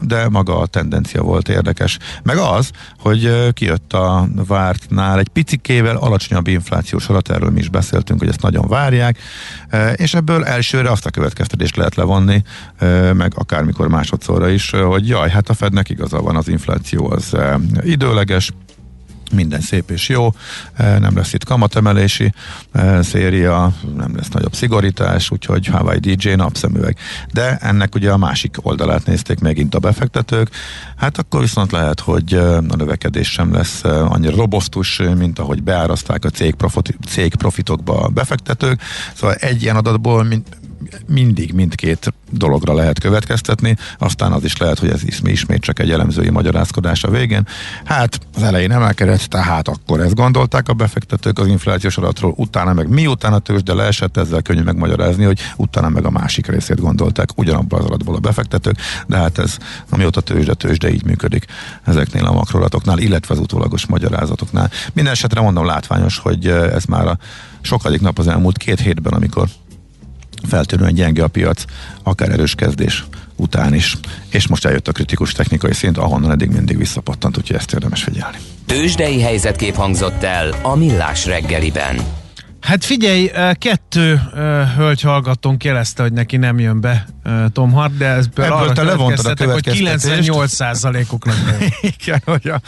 de maga a tendencia volt érdekes. Meg az, hogy kijött a vártnál egy picikével alacsonyabb inflációs adat, erről mi is beszéltünk, hogy ezt nagyon várják, és ebből elsőre azt a következtetést lehet levonni, meg akármikor másodszorra is, hogy jaj, hát a Fednek igaza van, az infláció az időleges, minden szép és jó, nem lesz itt kamatemelési széria, nem lesz nagyobb szigorítás, úgyhogy Hawaii DJ napszemüveg. De ennek ugye a másik oldalát nézték megint a befektetők, hát akkor viszont lehet, hogy a növekedés sem lesz annyira robosztus, mint ahogy beáraszták a cég, profit, cég profitokba a befektetők. Szóval egy ilyen adatból mindig mindkét dologra lehet következtetni, aztán az is lehet, hogy ez ismét csak egy elemzői magyarázkodás a végén. Hát az elején emelkedett, tehát akkor ezt gondolták a befektetők az inflációs adatról, utána meg miután a tőzsde leesett, ezzel könnyű megmagyarázni, hogy utána meg a másik részét gondolták ugyanabban az adatból a befektetők, de hát ez amióta tőzsde, tőzsde így működik ezeknél a makrolatoknál, illetve az utólagos magyarázatoknál. Minden esetre mondom látványos, hogy ez már a sokadik nap az elmúlt két hétben, amikor feltűnően gyenge a piac, akár erős kezdés után is. És most eljött a kritikus technikai szint, ahonnan eddig mindig visszapattant, úgyhogy ezt érdemes figyelni. Tőzsdei helyzetkép hangzott el a Millás reggeliben. Hát figyelj, kettő hölgy hallgatónk jelezte, hogy neki nem jön be Tom Hart, de ez Ebből arra te levontad a hogy 98%-uknak bejön. Igen, hogy a,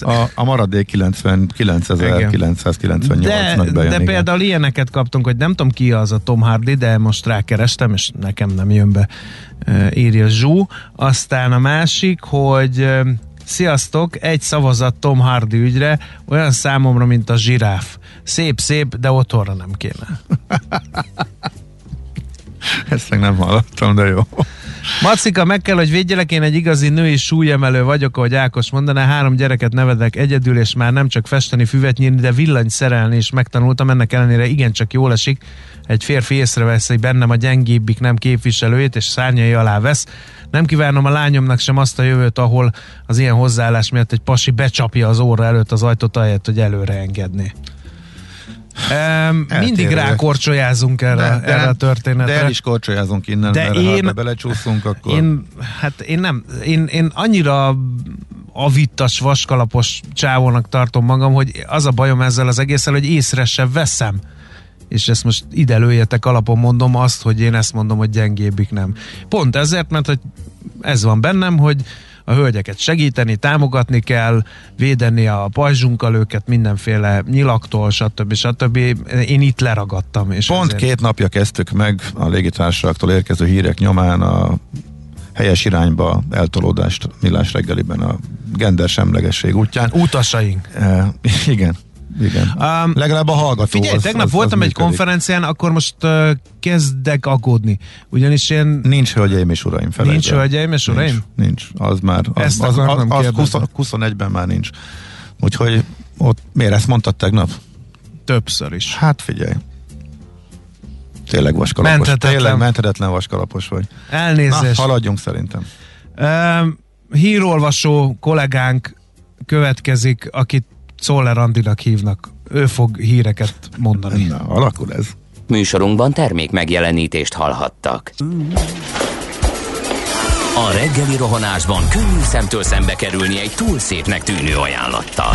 a, a maradék 99.998-nak De, bejön. de igen. például ilyeneket kaptunk, hogy nem tudom ki az a Tom Hardy, de most rákerestem, és nekem nem jön be, írja Zsú. Aztán a másik, hogy Sziasztok, egy szavazat Tom Hardy ügyre, olyan számomra, mint a zsiráf. Szép-szép, de otthonra nem kéne. Ezt meg nem hallottam, de jó. Macika, meg kell, hogy védjelek, én egy igazi női súlyemelő vagyok, ahogy Ákos mondaná, három gyereket nevedek egyedül, és már nem csak festeni, füvet nyírni, de villany szerelni is megtanultam, ennek ellenére igencsak jól esik. Egy férfi észrevesz, hogy bennem a gyengébbik nem képviselőjét, és szárnyai alá vesz. Nem kívánom a lányomnak sem azt a jövőt, ahol az ilyen hozzáállás miatt egy pasi becsapja az óra előtt az ajtót, ahelyett, hogy előre engedni. Um, mindig rákorcsolyázunk erre, erre a történetre. De el is korcsolyázunk innen, De mert én- ha belecsúszunk, akkor... Én, hát én nem, én, én annyira avittas, vaskalapos csávónak tartom magam, hogy az a bajom ezzel az egésszel, hogy észre sem veszem. És ezt most ide lőjetek alapon mondom azt, hogy én ezt mondom, hogy gyengébbik nem. Pont ezért, mert hogy ez van bennem, hogy a hölgyeket segíteni, támogatni kell, védeni a pajzsunkkal őket mindenféle nyilaktól, stb. stb. Én itt leragadtam. És Pont ezért- két napja kezdtük meg a légitársaságtól érkező hírek nyomán a helyes irányba eltolódást millás reggeliben a gender semlegesség útján. Utasaink. E, igen, igen. Um, Legalább a hallgató. Figyelj, az- tegnap az- voltam az egy működik. konferencián, akkor most uh, kezdek aggódni. Ugyanis én Nincs hölgyeim és uraim. felejtsd Nincs hölgyeim és uraim? Nincs, nincs. az már, az, Ezt az, az, az, kérdezni. 20, 21-ben már nincs. Úgyhogy ott, miért ezt mondtad tegnap? többször is. Hát figyelj. Tényleg vaskalapos. Menthetetlen. Tényleg menthetetlen vaskalapos vagy. Na, Elnézést. haladjunk szerintem. Um, hírolvasó kollégánk következik, akit Czoller Andinak hívnak. Ő fog híreket mondani. Na, alakul ez. Műsorunkban termék megjelenítést hallhattak. A reggeli rohanásban könnyű szemtől szembe kerülni egy túl szépnek tűnő ajánlattal.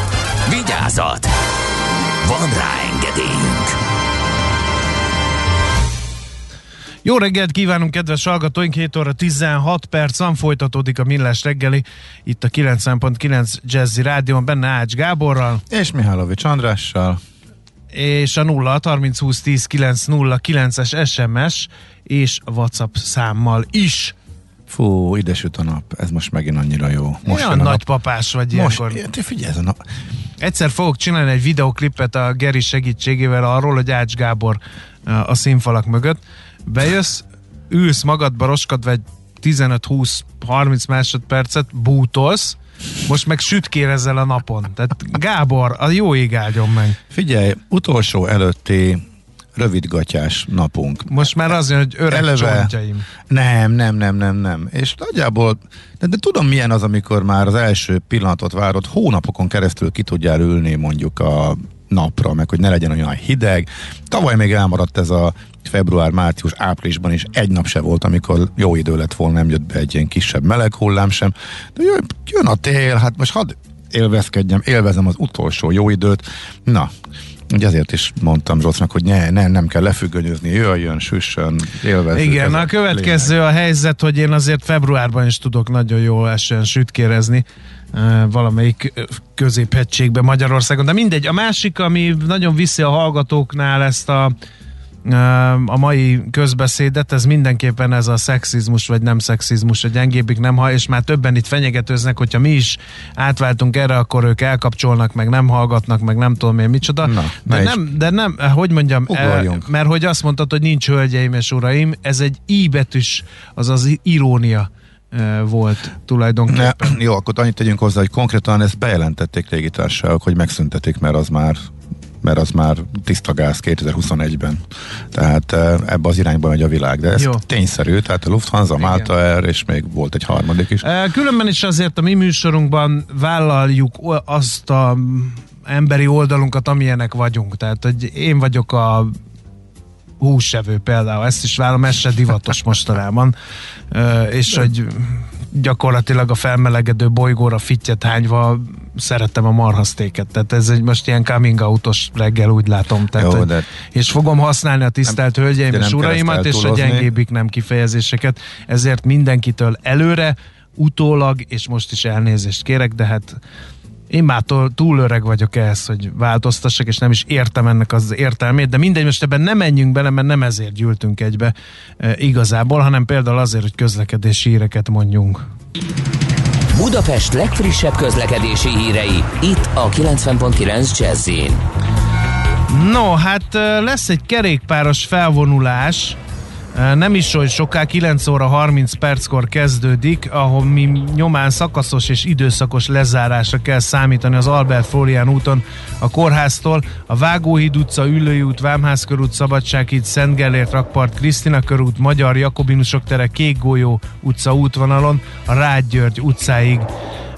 Vigyázat! Van rá engedélyünk! Jó reggelt kívánunk, kedves hallgatóink! 7 óra 16 perc van, folytatódik a Millás reggeli, itt a 90.9 Jazzy Rádión, benne Ács Gáborral, És Mihálovics Andrással. és a 0 30 20 10 9 0 9-es SMS és WhatsApp számmal is. Fú, ide süt a nap. Ez most megint annyira jó. Most Most Olyan nagypapás vagy nap. ilyenkor. Most, te figyelj, ez a nap. Egyszer fogok csinálni egy videoklipet a Geri segítségével arról, hogy Ács Gábor a színfalak mögött. Bejössz, ülsz magadba roskadva egy 15-20-30 másodpercet, bútolsz, most meg sütkérezel a napon. Tehát Gábor, a jó ég áldjon meg. Figyelj, utolsó előtti rövidgatyás napunk. Most már az hogy öreg Eleve- csontjaim. Nem, nem, nem, nem, nem. És nagyjából, de, de tudom milyen az, amikor már az első pillanatot várod, hónapokon keresztül ki tudjál ülni mondjuk a napra, meg hogy ne legyen olyan hideg. Tavaly még elmaradt ez a február, március, áprilisban is egy nap se volt, amikor jó idő lett volna, nem jött be egy ilyen kisebb meleg hullám sem. De jön, jön a tél, hát most hadd élvezkedjem, élvezem az utolsó jó időt. Na, Ugye ezért is mondtam Zsolcnak, hogy ne, ne, nem kell lefüggönyözni, jöjjön, süssön, élvezzük. Igen, a következő lényeg. a helyzet, hogy én azért februárban is tudok nagyon jól esően sütkérezni valamelyik középhegységbe Magyarországon. De mindegy, a másik, ami nagyon viszi a hallgatóknál ezt a a mai közbeszédet, ez mindenképpen ez a szexizmus vagy nem szexizmus, a gyengébbik nem ha, és már többen itt fenyegetőznek, hogyha mi is átváltunk erre, akkor ők elkapcsolnak, meg nem hallgatnak, meg nem tudom én micsoda. Na, de, nem, de nem, hogy mondjam, Ugorjunk. mert hogy azt mondtad, hogy nincs hölgyeim és uraim, ez egy i íbetűs, az az irónia volt tulajdonképpen. Ne, jó, akkor annyit tegyünk hozzá, hogy konkrétan ezt bejelentették légitársaságok, hogy megszüntetik, mert az már mert az már tiszta gáz 2021-ben. Tehát ebbe az irányba megy a világ. De ez Jó. tényszerű, tehát a Lufthansa, Igen. Malta Air, és még volt egy harmadik is. Különben is azért a mi műsorunkban vállaljuk azt a emberi oldalunkat, amilyenek vagyunk. Tehát, hogy én vagyok a húsevő például, ezt is vállalom, ez se divatos mostanában. És hogy gyakorlatilag a felmelegedő bolygóra fittyet hányva szerettem a marhasztéket. Tehát ez egy most ilyen coming outos reggel, úgy látom. Tehát, Jó, de és fogom használni a tisztelt nem, hölgyeim és uraimat, és a gyengébbik nem kifejezéseket. Ezért mindenkitől előre, utólag, és most is elnézést kérek, de hát én már túl öreg vagyok ehhez, hogy változtassak, és nem is értem ennek az értelmét, de mindegy, most ebben nem menjünk bele, mert nem ezért gyűltünk egybe e, igazából, hanem például azért, hogy közlekedési híreket mondjunk. Budapest legfrissebb közlekedési hírei, itt a 90.9 jazz No, hát lesz egy kerékpáros felvonulás, nem is olyan soká, 9 óra 30 perckor kezdődik, ahol mi nyomán szakaszos és időszakos lezárásra kell számítani az Albert Florian úton a kórháztól, a Vágóhíd utca, Üllői út, Vámház körút, Szabadsághíd, Szent Gellért rakpart, Krisztina körút, Magyar Jakobinusok tere, Kék Golyó utca útvonalon, a Rád György utcáig.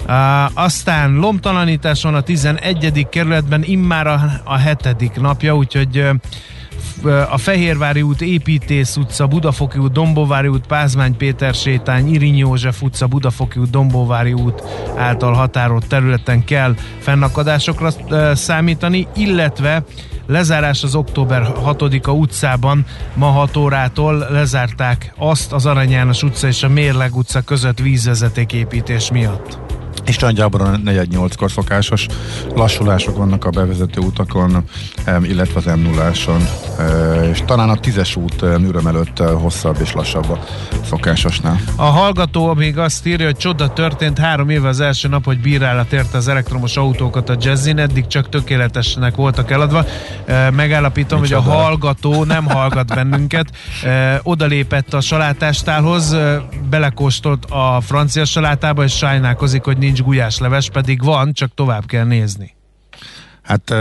Uh, aztán lomtalanítás van a 11. kerületben immár a, a hetedik napja, úgyhogy uh, a Fehérvári út, Építész utca, Budafoki út, Dombóvári út, Pázmány Péter sétány, Irinyi József utca, Budafoki út, Dombóvári út által határolt területen kell fennakadásokra számítani, illetve lezárás az október 6-a utcában ma 6 órától lezárták azt az Arany János utca és a Mérleg utca között vízvezetéképítés miatt és nagyjából a 4-8-kor szokásos lassulások vannak a bevezető utakon, illetve az m 0 és talán a 10-es út Nüröm előtt hosszabb és lassabb a szokásosnál. A hallgató még azt írja, hogy csoda történt három éve az első nap, hogy bírálat érte az elektromos autókat a jazzin, eddig csak tökéletesnek voltak eladva. Megállapítom, Micsoda? hogy a hallgató nem hallgat bennünket. Odalépett a salátástálhoz, belekóstolt a francia salátába, és sajnálkozik, hogy nincs nincs gulyásleves, pedig van, csak tovább kell nézni. Hát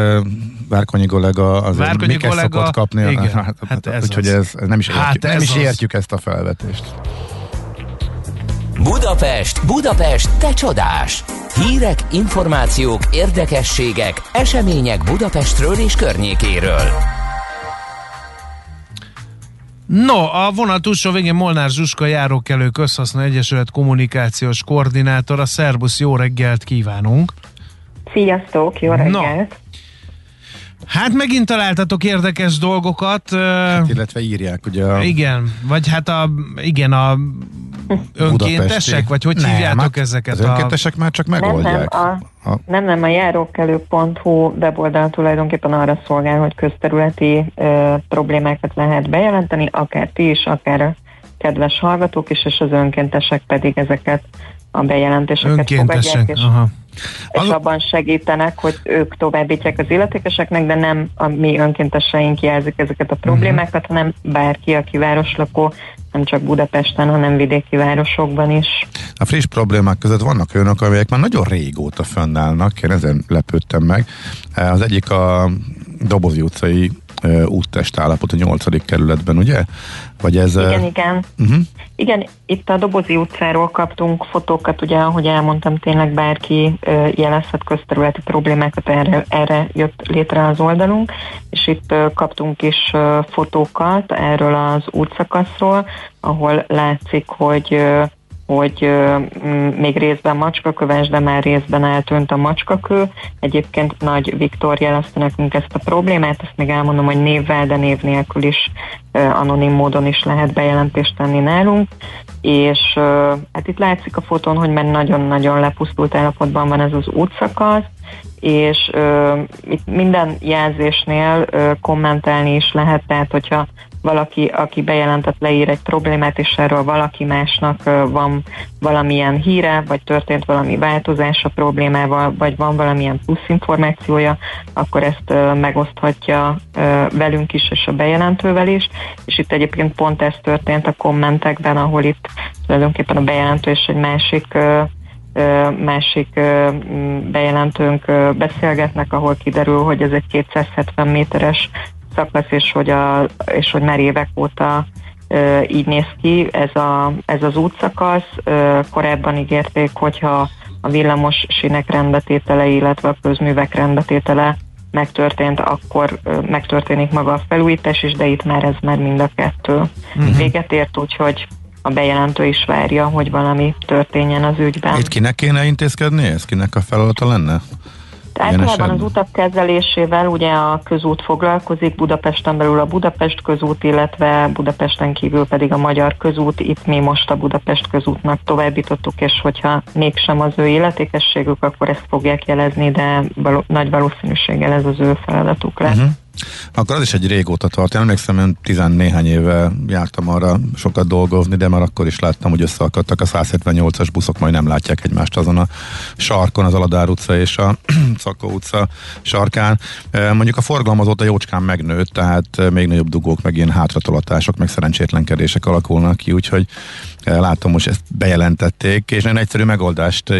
Várkonyi kollega az Várkonyi kollega, szokott kapni. Igen, hát, hát ez úgyhogy ez, nem is értjük, hát nem is értjük ezt a felvetést. Budapest, Budapest, te csodás! Hírek, információk, érdekességek, események Budapestről és környékéről. No, a vonal túlsó végén Molnár Zsuska járókelő közhasznú egyesület kommunikációs koordinátora. Szerbusz, jó reggelt kívánunk! Sziasztok, jó reggelt! No. Hát megint találtatok érdekes dolgokat. Hát, illetve írják, ugye. A... Igen, vagy hát a, igen, a önkéntesek, Budapesti. vagy hogy nem, hívjátok hát ezeket? Az a... önkéntesek már csak megoldják. Nem, nem, a, a... nem, nem a járókelő.hu weboldal tulajdonképpen arra szolgál, hogy közterületi ö, problémákat lehet bejelenteni, akár ti is, akár a kedves hallgatók is, és az önkéntesek pedig ezeket a bejelentéseket Önkéntesek, fogadják, és, aha. És abban segítenek, hogy ők továbbítják az illetékeseknek, de nem a mi önkénteseink jelzik ezeket a problémákat, uh-huh. hanem bárki, aki városlakó, nem csak Budapesten, hanem vidéki városokban is. A friss problémák között vannak olyanok, amelyek már nagyon régóta fönnállnak, én ezen lepődtem meg. Az egyik a Dobozi utcai úttest állapot a 8. kerületben, ugye? Vagy ez, igen, igen. Uh-huh. Igen, itt a Dobozi utcáról kaptunk fotókat, ugye, ahogy elmondtam, tényleg bárki jelezhet közterületi problémákat, erre, erre jött létre az oldalunk, és itt kaptunk is fotókat erről az útszakaszról, ahol látszik, hogy hogy még részben macskaköves, de már részben eltűnt a macskakő. Egyébként Nagy Viktor jelezte nekünk ezt a problémát, ezt még elmondom, hogy névvel, de név nélkül is anonim módon is lehet bejelentést tenni nálunk, és hát itt látszik a fotón, hogy már nagyon-nagyon lepusztult állapotban van ez az útszakasz, és itt minden jelzésnél uh, kommentelni is lehet, tehát hogyha valaki, aki bejelentett, leír egy problémát, és erről valaki másnak van valamilyen híre, vagy történt valami változás a problémával, vagy van valamilyen plusz információja, akkor ezt megoszthatja velünk is, és a bejelentővel is, és itt egyébként pont ez történt a kommentekben, ahol itt tulajdonképpen a bejelentő és egy másik másik bejelentőnk beszélgetnek, ahol kiderül, hogy ez egy 270 méteres szakasz, és hogy, a, és hogy már évek óta így néz ki ez, a, ez az útszakasz. Korábban ígérték, hogyha a villamos sínek rendbetétele, illetve a közművek rendbetétele megtörtént, akkor megtörténik maga a felújítás is, de itt már ez már mind a kettő uh-huh. véget ért, úgyhogy a bejelentő is várja, hogy valami történjen az ügyben. Itt kinek kéne intézkedni? Ez kinek a feladata lenne? Általában az utak kezelésével ugye a közút foglalkozik, Budapesten belül a Budapest közút, illetve Budapesten kívül pedig a Magyar közút. Itt mi most a Budapest közútnak továbbítottuk, és hogyha mégsem az ő illetékességük, akkor ezt fogják jelezni, de való, nagy valószínűséggel ez az ő feladatuk lesz. Uh-huh. Akkor az is egy régóta tart. Én emlékszem, én tizennéhány éve jártam arra sokat dolgozni, de már akkor is láttam, hogy összeakadtak a 178-as buszok, majd nem látják egymást azon a sarkon, az Aladár utca és a Szakó utca sarkán. Mondjuk a forgalom azóta jócskán megnőtt, tehát még nagyobb dugók, meg ilyen hátratolatások, meg szerencsétlenkedések alakulnak ki, úgyhogy látom, most ezt bejelentették, és nagyon egyszerű megoldást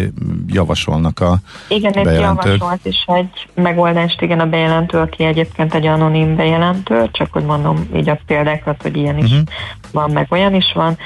javasolnak a Igen, egy javasolt is egy megoldást, igen, a bejelentő, aki egyébként egy anonim bejelentő, csak hogy mondom így a példákat, hogy ilyen is uh-huh. van, meg olyan is van.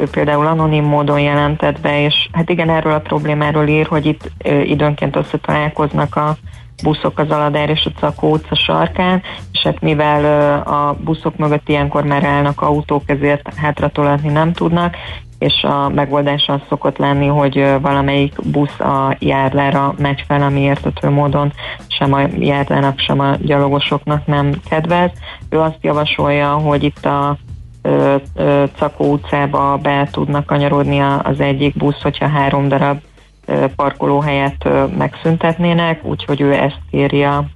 Ő például anonim módon jelentett be, és hát igen, erről a problémáról ír, hogy itt időnként összetalálkoznak a buszok az Aladár és a Cakó utca sarkán, és hát mivel a buszok mögött ilyenkor már állnak autók, ezért hátratolatni nem tudnak, és a megoldás az szokott lenni, hogy valamelyik busz a járlára megy fel, ami értető módon sem a járlának, sem a gyalogosoknak nem kedvez. Ő azt javasolja, hogy itt a Cakó utcába be tudnak kanyarodni az egyik busz, hogyha három darab parkolóhelyet megszüntetnének, úgyhogy ő ezt írja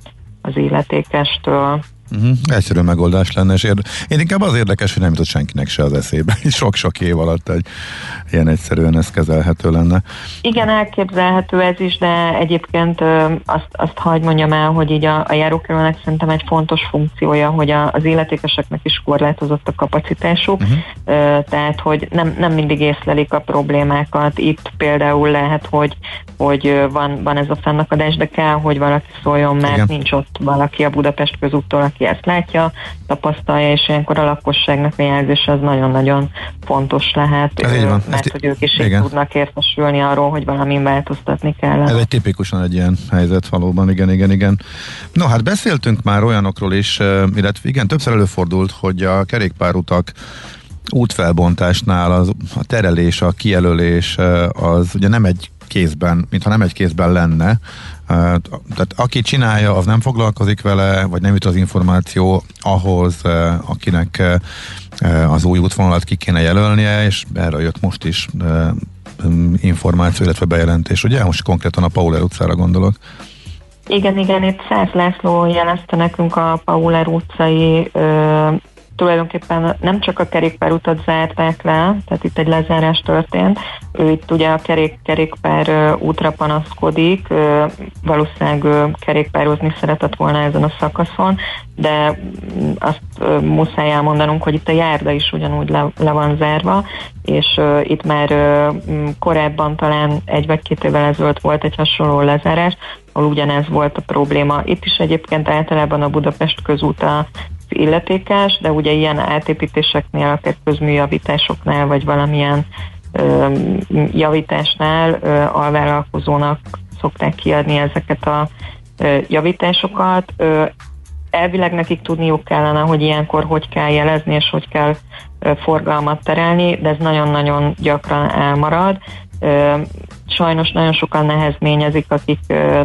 az illetékestől. Uh-huh. Egyszerű megoldás lenne, és érde... én inkább az érdekes, hogy nem jutott senkinek se az eszébe. Sok-sok év alatt egy ilyen egyszerűen ez kezelhető lenne. Igen, elképzelhető ez is, de egyébként azt, azt hagy mondjam el, hogy így a, a járókerülnek szerintem egy fontos funkciója, hogy a, az illetékeseknek is korlátozott a kapacitásuk, uh-huh. tehát hogy nem, nem mindig észlelik a problémákat. Itt például lehet, hogy, hogy van, van ez a fennakadás, de kell, hogy valaki szóljon, mert Igen. nincs ott valaki a Budapest közúttól, aki ezt látja, tapasztalja, és ilyenkor a lakosságnak a jelzés az nagyon-nagyon fontos lehet, Ez így van. mert hogy ők is igen. tudnak értesülni arról, hogy valami változtatni kell. Ez egy tipikusan egy ilyen helyzet valóban, igen, igen, igen. No, hát beszéltünk már olyanokról is, illetve igen, többször előfordult, hogy a kerékpárutak útfelbontásnál az, a terelés, a kijelölés az ugye nem egy kézben, mintha nem egy kézben lenne. Tehát aki csinálja, az nem foglalkozik vele, vagy nem jut az információ ahhoz, akinek az új útvonalat ki kéne jelölnie, és erre jött most is információ, illetve bejelentés. Ugye most konkrétan a Pauler utcára gondolok. Igen, igen, itt Szász László jelezte nekünk a Pauler utcai tulajdonképpen nem csak a kerékpárutat zárták le, tehát itt egy lezárás történt. Ő itt ugye a kerék, kerékpár útra panaszkodik, valószínűleg kerékpározni szeretett volna ezen a szakaszon, de azt muszáj elmondanunk, hogy itt a járda is ugyanúgy le, le van zárva, és itt már korábban talán egy vagy két évvel ezelőtt volt egy hasonló lezárás, ahol ugyanez volt a probléma. Itt is egyébként általában a Budapest közúta illetékes, de ugye ilyen átépítéseknél, akár közműjavításoknál, vagy valamilyen ö, javításnál ö, alvállalkozónak szokták kiadni ezeket a ö, javításokat. Ö, elvileg nekik tudniuk kellene, hogy ilyenkor hogy kell jelezni, és hogy kell forgalmat terelni, de ez nagyon-nagyon gyakran elmarad. Sajnos nagyon sokan nehezményezik, akik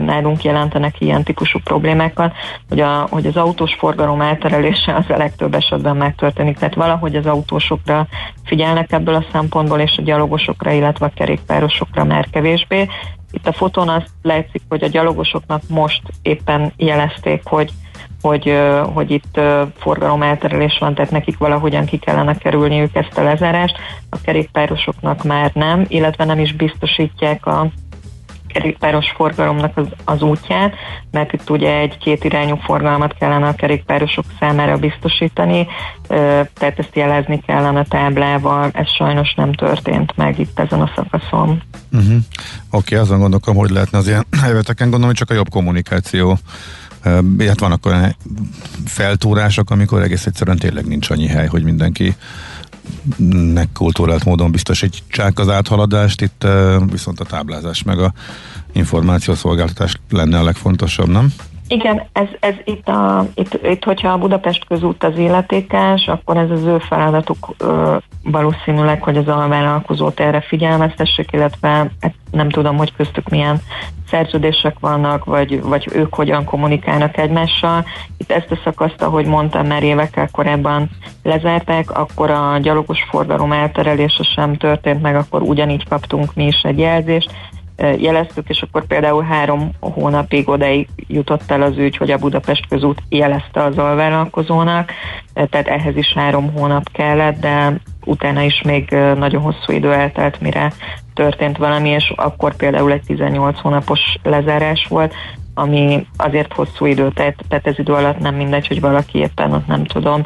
nálunk jelentenek ilyen típusú problémákat, hogy, a, hogy az autós forgalom elterelése az a legtöbb esetben megtörténik. Tehát valahogy az autósokra figyelnek ebből a szempontból, és a gyalogosokra, illetve a kerékpárosokra már kevésbé. Itt a fotón azt látszik, hogy a gyalogosoknak most éppen jelezték, hogy hogy, hogy itt forgalom elterelés van, tehát nekik valahogyan ki kellene kerülniük ezt a lezárást, a kerékpárosoknak már nem, illetve nem is biztosítják a kerékpáros forgalomnak az, az útját, mert itt ugye egy kétirányú forgalmat kellene a kerékpárosok számára biztosítani, tehát ezt jelezni kellene táblával, ez sajnos nem történt meg itt ezen a szakaszon. Uh-huh. Oké, okay, azon gondolkom, hogy lehetne az ilyen helyzeteken, gondolom, hogy csak a jobb kommunikáció Hát vannak olyan feltúrások, amikor egész egyszerűen tényleg nincs annyi hely, hogy mindenki nek kultúrált módon biztosítsák az áthaladást, itt viszont a táblázás meg a információszolgáltatás lenne a legfontosabb, nem? Igen, ez, ez itt, a, itt, itt, hogyha a Budapest közút az illetékes, akkor ez az ő feladatuk ö, valószínűleg, hogy az alvállalkozót erre figyelmeztessék, illetve hát nem tudom, hogy köztük milyen szerződések vannak, vagy, vagy ők hogyan kommunikálnak egymással. Itt ezt a szakaszt, ahogy mondtam, már évekkel korábban lezárták, akkor a gyalogos forgalom elterelése sem történt meg, akkor ugyanígy kaptunk mi is egy jelzést, jeleztük, és akkor például három hónapig odaig jutott el az ügy, hogy a Budapest közút jelezte az alvállalkozónak, tehát ehhez is három hónap kellett, de utána is még nagyon hosszú idő eltelt, mire történt valami, és akkor például egy 18 hónapos lezárás volt, ami azért hosszú idő, tehát, tehát ez idő alatt nem mindegy, hogy valaki éppen ott nem tudom,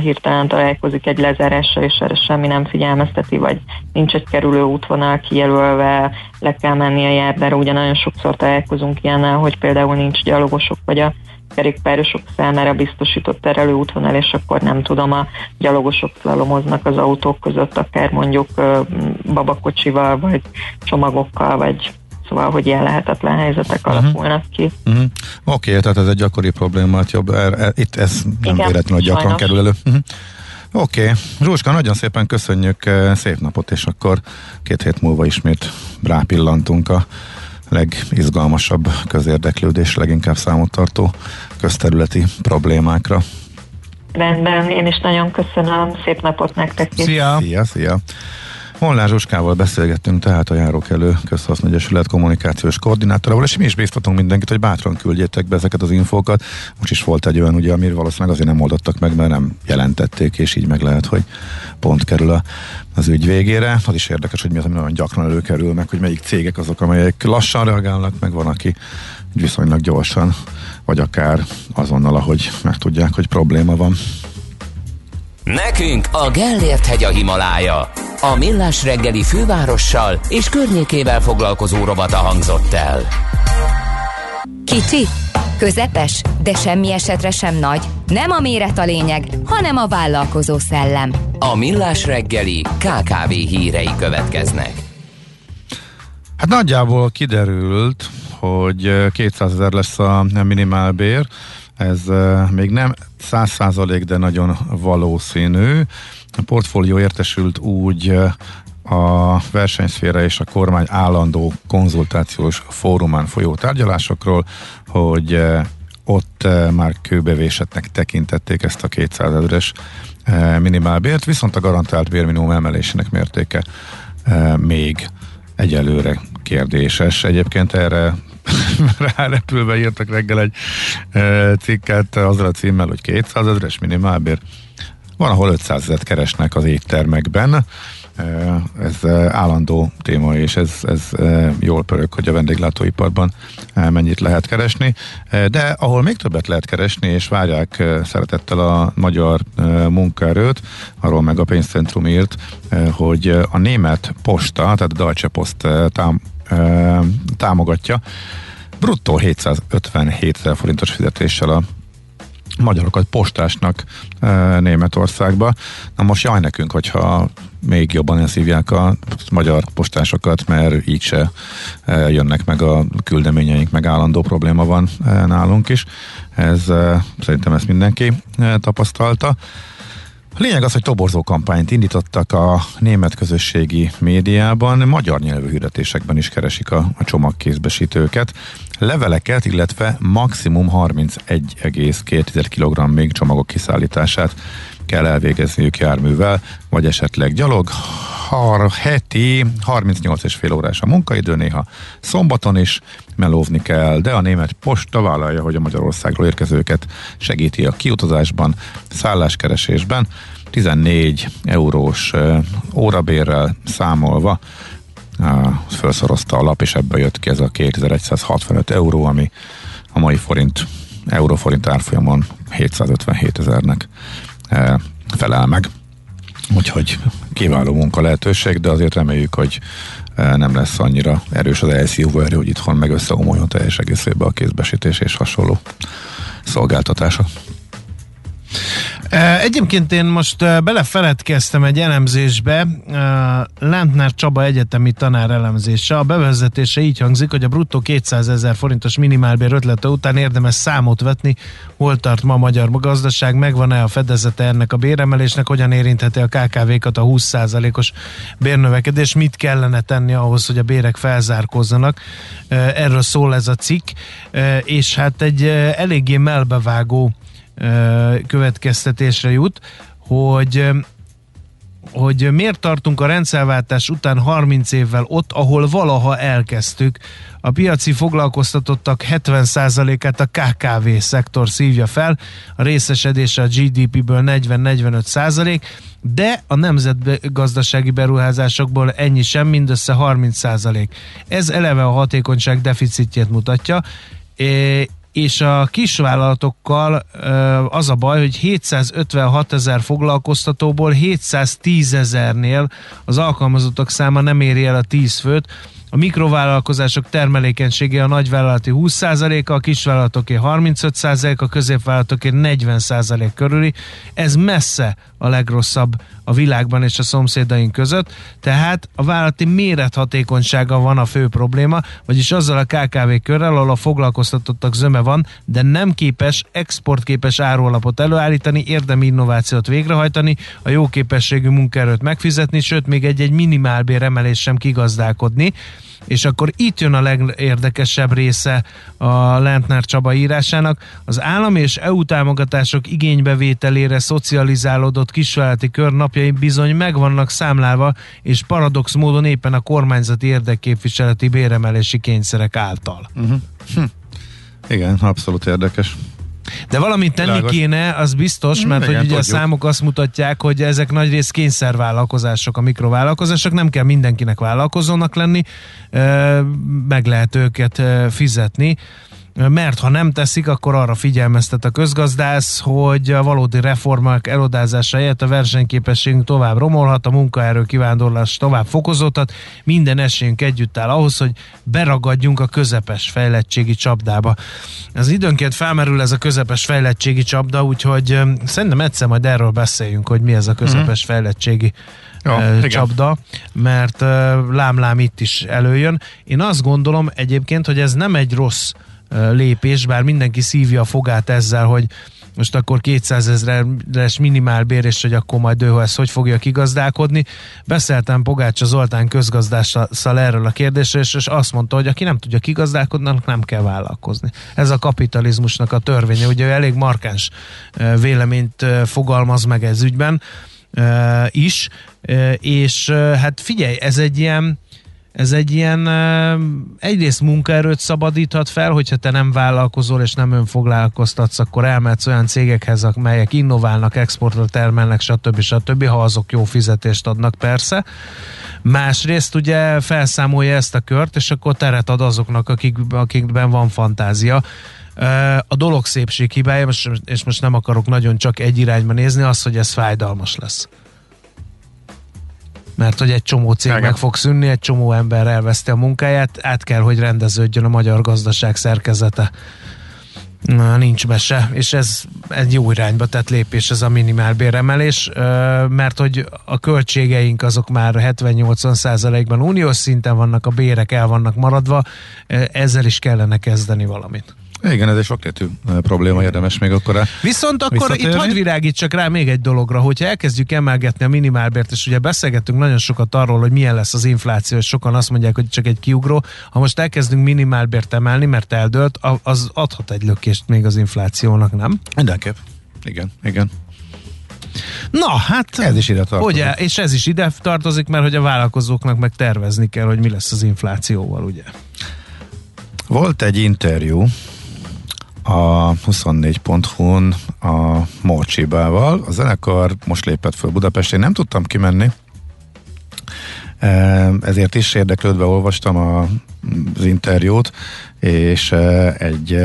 hirtelen találkozik egy lezárással, és erre semmi nem figyelmezteti, vagy nincs egy kerülő útvonal kijelölve, le kell menni a járdára, ugye nagyon sokszor találkozunk ilyennel, hogy például nincs gyalogosok, vagy a kerékpárosok számára biztosított terelő útvonal, és akkor nem tudom, a gyalogosok slalomoznak az autók között, akár mondjuk babakocsival, vagy csomagokkal, vagy Szóval, hogy ilyen lehetetlen helyzetek uh-huh. alakulnak ki. Uh-huh. Oké, okay, tehát ez egy gyakori probléma, hát jobb, er, er, itt ez nem Igen, véletlenül gyakran sajnos. kerül elő. Uh-huh. Oké, okay. Zsuzska, nagyon szépen köszönjük, eh, szép napot, és akkor két hét múlva ismét rápillantunk a legizgalmasabb közérdeklődés, leginkább számottartó közterületi problémákra. Rendben, én is nagyon köszönöm, szép napot nektek is. Szia! Szia, szia! Molnár Zsuskával beszélgettünk, tehát a Járókelő Közhasznú Egyesület kommunikációs koordinátorával, és mi is bíztatunk mindenkit, hogy bátran küldjétek be ezeket az infókat. Most is volt egy olyan, ugye, amire valószínűleg azért nem oldottak meg, mert nem jelentették, és így meg lehet, hogy pont kerül a, az ügy végére. Az is érdekes, hogy mi az, ami nagyon gyakran előkerül, meg hogy melyik cégek azok, amelyek lassan reagálnak, meg van, aki viszonylag gyorsan, vagy akár azonnal, ahogy megtudják, hogy probléma van. Nekünk a Gellért hegy a Himalája. A Millás reggeli fővárossal és környékével foglalkozó robata hangzott el. Kicsi, közepes, de semmi esetre sem nagy. Nem a méret a lényeg, hanem a vállalkozó szellem. A Millás reggeli KKV hírei következnek. Hát nagyjából kiderült, hogy 200 ezer lesz a minimálbér, ez még nem száz százalék, de nagyon valószínű. A portfólió értesült úgy a versenyszféra és a kormány állandó konzultációs fórumán folyó tárgyalásokról, hogy ott már kőbevésetnek tekintették ezt a 200 ezeres minimálbért, viszont a garantált bérminimum emelésének mértéke még egyelőre kérdéses. Egyébként erre rárepülve írtak reggel egy e, cikket azzal a címmel, hogy 200 ezeres minimálbér. Van, ahol 500 ezeret keresnek az éttermekben. E, ez állandó téma, és ez, ez e, jól pörög, hogy a vendéglátóiparban mennyit lehet keresni. De ahol még többet lehet keresni, és várják szeretettel a magyar munkaerőt, arról meg a pénzcentrum írt, hogy a német posta, tehát a Deutsche Post tám, támogatja. Bruttó 757 ezer forintos fizetéssel a magyarokat postásnak e, Németországba. Na most jaj nekünk, hogyha még jobban elszívják a magyar postásokat, mert így se e, jönnek meg a küldeményeink, meg állandó probléma van e, nálunk is. Ez e, szerintem ezt mindenki e, tapasztalta. A lényeg az, hogy toborzó kampányt indítottak a német közösségi médiában, magyar nyelvű hirdetésekben is keresik a, a csomagkézbesítőket. Leveleket, illetve maximum 31,2 kg még csomagok kiszállítását kell elvégezniük járművel, vagy esetleg gyalog. Har, heti 38 és fél órás a munkaidő, néha szombaton is melóvni kell, de a német posta vállalja, hogy a Magyarországról érkezőket segíti a kiutazásban, szálláskeresésben. 14 eurós órabérrel számolva felszorozta a lap, és ebből jött ki ez a 2165 euró, ami a mai forint, euróforint árfolyamon 757 ezernek felel meg. Úgyhogy kiváló munka lehetőség, de azért reméljük, hogy nem lesz annyira erős az elszívó erő, hogy itthon meg összeomoljon teljes egészében a kézbesítés és hasonló szolgáltatása. Egyébként én most belefeledkeztem egy elemzésbe, Lentner Csaba egyetemi tanár elemzése. A bevezetése így hangzik, hogy a bruttó 200 ezer forintos minimálbér ötlete után érdemes számot vetni, hol tart ma a magyar gazdaság, megvan-e a fedezete ennek a béremelésnek, hogyan érintheti a KKV-kat a 20%-os bérnövekedés, mit kellene tenni ahhoz, hogy a bérek felzárkozzanak. Erről szól ez a cikk, és hát egy eléggé melbevágó következtetésre jut, hogy hogy miért tartunk a rendszerváltás után 30 évvel ott, ahol valaha elkezdtük. A piaci foglalkoztatottak 70%-át a KKV szektor szívja fel, a részesedése a GDP-ből 40-45%, de a nemzetgazdasági beruházásokból ennyi sem, mindössze 30%. Ez eleve a hatékonyság deficitjét mutatja, és a kisvállalatokkal az a baj, hogy 756 ezer foglalkoztatóból 710 ezernél az alkalmazottak száma nem éri el a 10 főt, a mikrovállalkozások termelékenysége a nagyvállalati 20%-a, a kisvállalatoké 35%, a középvállalatoké 40% körüli. Ez messze a legrosszabb a világban és a szomszédaink között, tehát a vállalati mérethatékonysága van a fő probléma, vagyis azzal a KKV körrel, ahol a foglalkoztatottak zöme van, de nem képes exportképes árólapot előállítani, érdemi innovációt végrehajtani, a jó képességű munkaerőt megfizetni, sőt még egy-egy minimálbér emelés sem kigazdálkodni. És akkor itt jön a legérdekesebb része a Lentner Csaba írásának. Az állami és EU támogatások igénybevételére szocializálódott kisvállalati kör napjai bizony meg vannak számlálva, és paradox módon éppen a kormányzati érdekképviseleti béremelési kényszerek által. Uh-huh. Hm. Igen, abszolút érdekes. De valamit tenni Világos. kéne, az biztos, mert Igen, hogy ugye tudjuk. a számok azt mutatják, hogy ezek nagyrészt kényszervállalkozások, a mikrovállalkozások, nem kell mindenkinek vállalkozónak lenni, meg lehet őket fizetni mert ha nem teszik, akkor arra figyelmeztet a közgazdász, hogy a valódi reformák elodázása helyett a versenyképességünk tovább romolhat, a munkaerő kivándorlás tovább fokozódhat, minden esélyünk együtt áll ahhoz, hogy beragadjunk a közepes fejlettségi csapdába. Az időnként felmerül ez a közepes fejlettségi csapda, úgyhogy szerintem egyszer majd erről beszéljünk, hogy mi ez a közepes mm. fejlettségi ja, csapda, mert lámlám itt is előjön. Én azt gondolom egyébként, hogy ez nem egy rossz lépés, bár mindenki szívja a fogát ezzel, hogy most akkor 200 ezeres minimálbér, és hogy akkor majd ő ezt hogy fogja kigazdálkodni. Beszéltem Pogácsa Zoltán közgazdásszal erről a kérdésről, és azt mondta, hogy aki nem tudja kigazdálkodni, annak nem kell vállalkozni. Ez a kapitalizmusnak a törvénye. Ugye ő elég markáns véleményt fogalmaz meg ez ügyben is, és hát figyelj, ez egy ilyen ez egy ilyen egyrészt munkaerőt szabadíthat fel, hogyha te nem vállalkozol és nem önfoglalkoztatsz, akkor elmehetsz olyan cégekhez, amelyek innoválnak, exportra termelnek, stb. stb., ha azok jó fizetést adnak persze. Másrészt ugye felszámolja ezt a kört, és akkor teret ad azoknak, akik, akikben van fantázia. A dolog szépség hibája, és most nem akarok nagyon csak egy irányba nézni, az, hogy ez fájdalmas lesz mert hogy egy csomó cég Igen. meg fog szűnni, egy csomó ember elveszti a munkáját, át kell, hogy rendeződjön a magyar gazdaság szerkezete. Nincs mese, és ez egy jó irányba tett lépés ez a minimálbéremelés, mert hogy a költségeink azok már 70-80 százalékban uniós szinten vannak, a bérek el vannak maradva, ezzel is kellene kezdeni valamit. Igen, ez egy sokrétű probléma, érdemes még akkor Viszont akkor itt hadd virágítsak rá még egy dologra, hogyha elkezdjük emelgetni a minimálbért, és ugye beszélgettünk nagyon sokat arról, hogy milyen lesz az infláció, és sokan azt mondják, hogy csak egy kiugró. Ha most elkezdünk minimálbért emelni, mert eldőlt, az adhat egy lökést még az inflációnak, nem? Mindenképp. Igen, igen. Na, hát ez is ide tartozik. Ugye, és ez is ide tartozik, mert hogy a vállalkozóknak meg tervezni kell, hogy mi lesz az inflációval, ugye? Volt egy interjú a 24.hu-n a Morcsibával. A zenekar most lépett föl Budapestén, nem tudtam kimenni, ezért is érdeklődve olvastam a, az interjút, és egy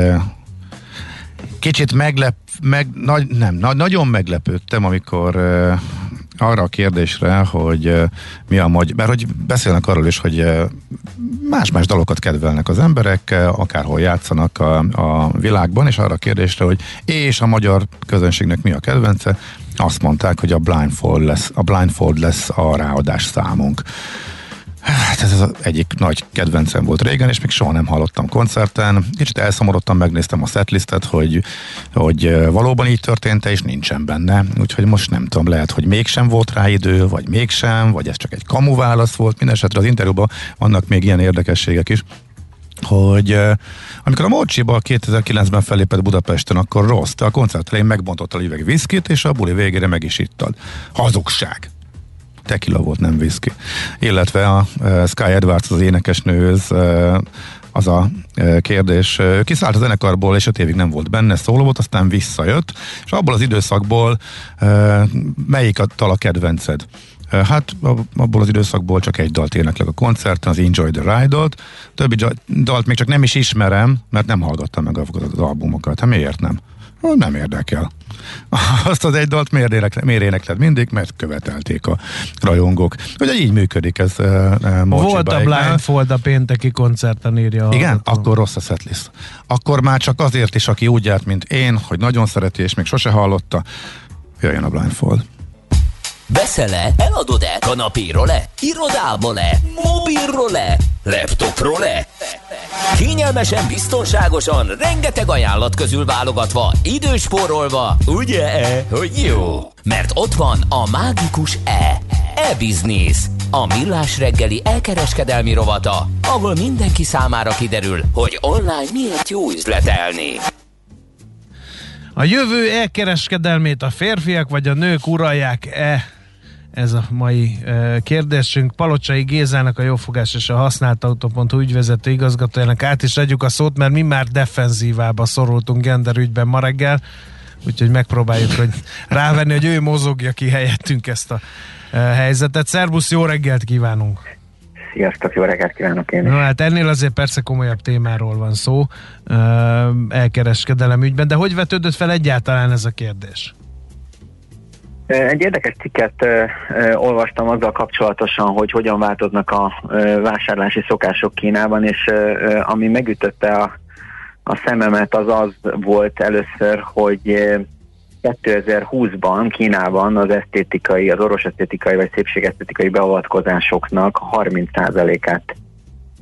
kicsit meglep, meg, nagy, nem, na, nagyon meglepődtem, amikor arra a kérdésre, hogy mi a magyar, mert hogy beszélnek arról is, hogy más-más dalokat kedvelnek az emberek, akárhol játszanak a, a világban, és arra a kérdésre, hogy és a magyar közönségnek mi a kedvence, azt mondták, hogy a blindfold lesz, a blindfold lesz a ráadás számunk. Hát ez az egyik nagy kedvencem volt régen, és még soha nem hallottam koncerten. Kicsit elszomorodtam, megnéztem a setlistet, hogy, hogy valóban így történt és nincsen benne. Úgyhogy most nem tudom, lehet, hogy mégsem volt rá idő, vagy mégsem, vagy ez csak egy kamu válasz volt. Mindenesetre az interjúban vannak még ilyen érdekességek is hogy amikor a Morcsiba 2009-ben fellépett Budapesten, akkor rossz, a koncert elején megbontott a üveg viszkit, és a buli végére meg is ittad. Hazugság! Tequila volt, nem whisky. Illetve a Sky Edwards, az énekesnőhöz uh, az a kérdés. Kiszállt a zenekarból, és öt évig nem volt benne, szóló volt, aztán visszajött, és abból az időszakból melyik a tal a kedvenced? Hát abból az időszakból csak egy dalt éneklek a koncerten, az Enjoy the Ride-ot. Többi dalt még csak nem is ismerem, mert nem hallgattam meg az albumokat. Hát miért nem? Nem érdekel. Azt az egy dalt miért, énekled, miért énekled mindig? Mert követelték a rajongók. Ugye így működik ez uh, Volt a Blindfold a pénteki koncerten írja. Igen? Hallgató. Akkor rossz a setlist. Akkor már csak azért is, aki úgy járt, mint én, hogy nagyon szereti, és még sose hallotta, jöjjön a Blindfold. Veszel-e? Eladod-e? Kanapéról-e? Irodából-e? Mobilról-e? Laptopról-e? Kényelmesen, biztonságosan, rengeteg ajánlat közül válogatva, időspórolva, ugye-e, hogy jó? Mert ott van a mágikus E. E-Business. A millás reggeli elkereskedelmi rovata, ahol mindenki számára kiderül, hogy online miért jó üzletelni. A jövő elkereskedelmét a férfiak vagy a nők uralják-e? Ez a mai uh, kérdésünk. Palocsai Gézának a jófogás és a használt autó.hu ügyvezető igazgatójának át is adjuk a szót, mert mi már defenzívába szorultunk genderügyben ma reggel, úgyhogy megpróbáljuk hogy rávenni, hogy ő mozogja ki helyettünk ezt a uh, helyzetet. Szerbusz, jó reggelt kívánunk! Sziasztok, jó reggelt kívánok én is. Na hát ennél azért persze komolyabb témáról van szó, uh, elkereskedelem ügyben, de hogy vetődött fel egyáltalán ez a kérdés? Egy érdekes cikket olvastam azzal kapcsolatosan, hogy hogyan változnak a vásárlási szokások Kínában, és ami megütötte a, a szememet az az volt először, hogy uh, 2020-ban Kínában az esztétikai, az orvos esztétikai vagy szépségesztétikai beavatkozásoknak 30%-át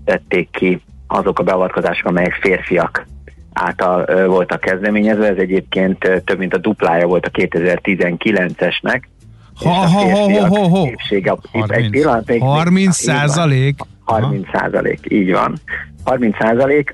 tették ki azok a beavatkozások, amelyek férfiak által voltak kezdeményezve, ez egyébként több mint a duplája volt a 2019-esnek. Ha, ha, ha, ha, ha, ha. 30, pillanat, 30 százalék? 30 százalék, így van. 30 százalék,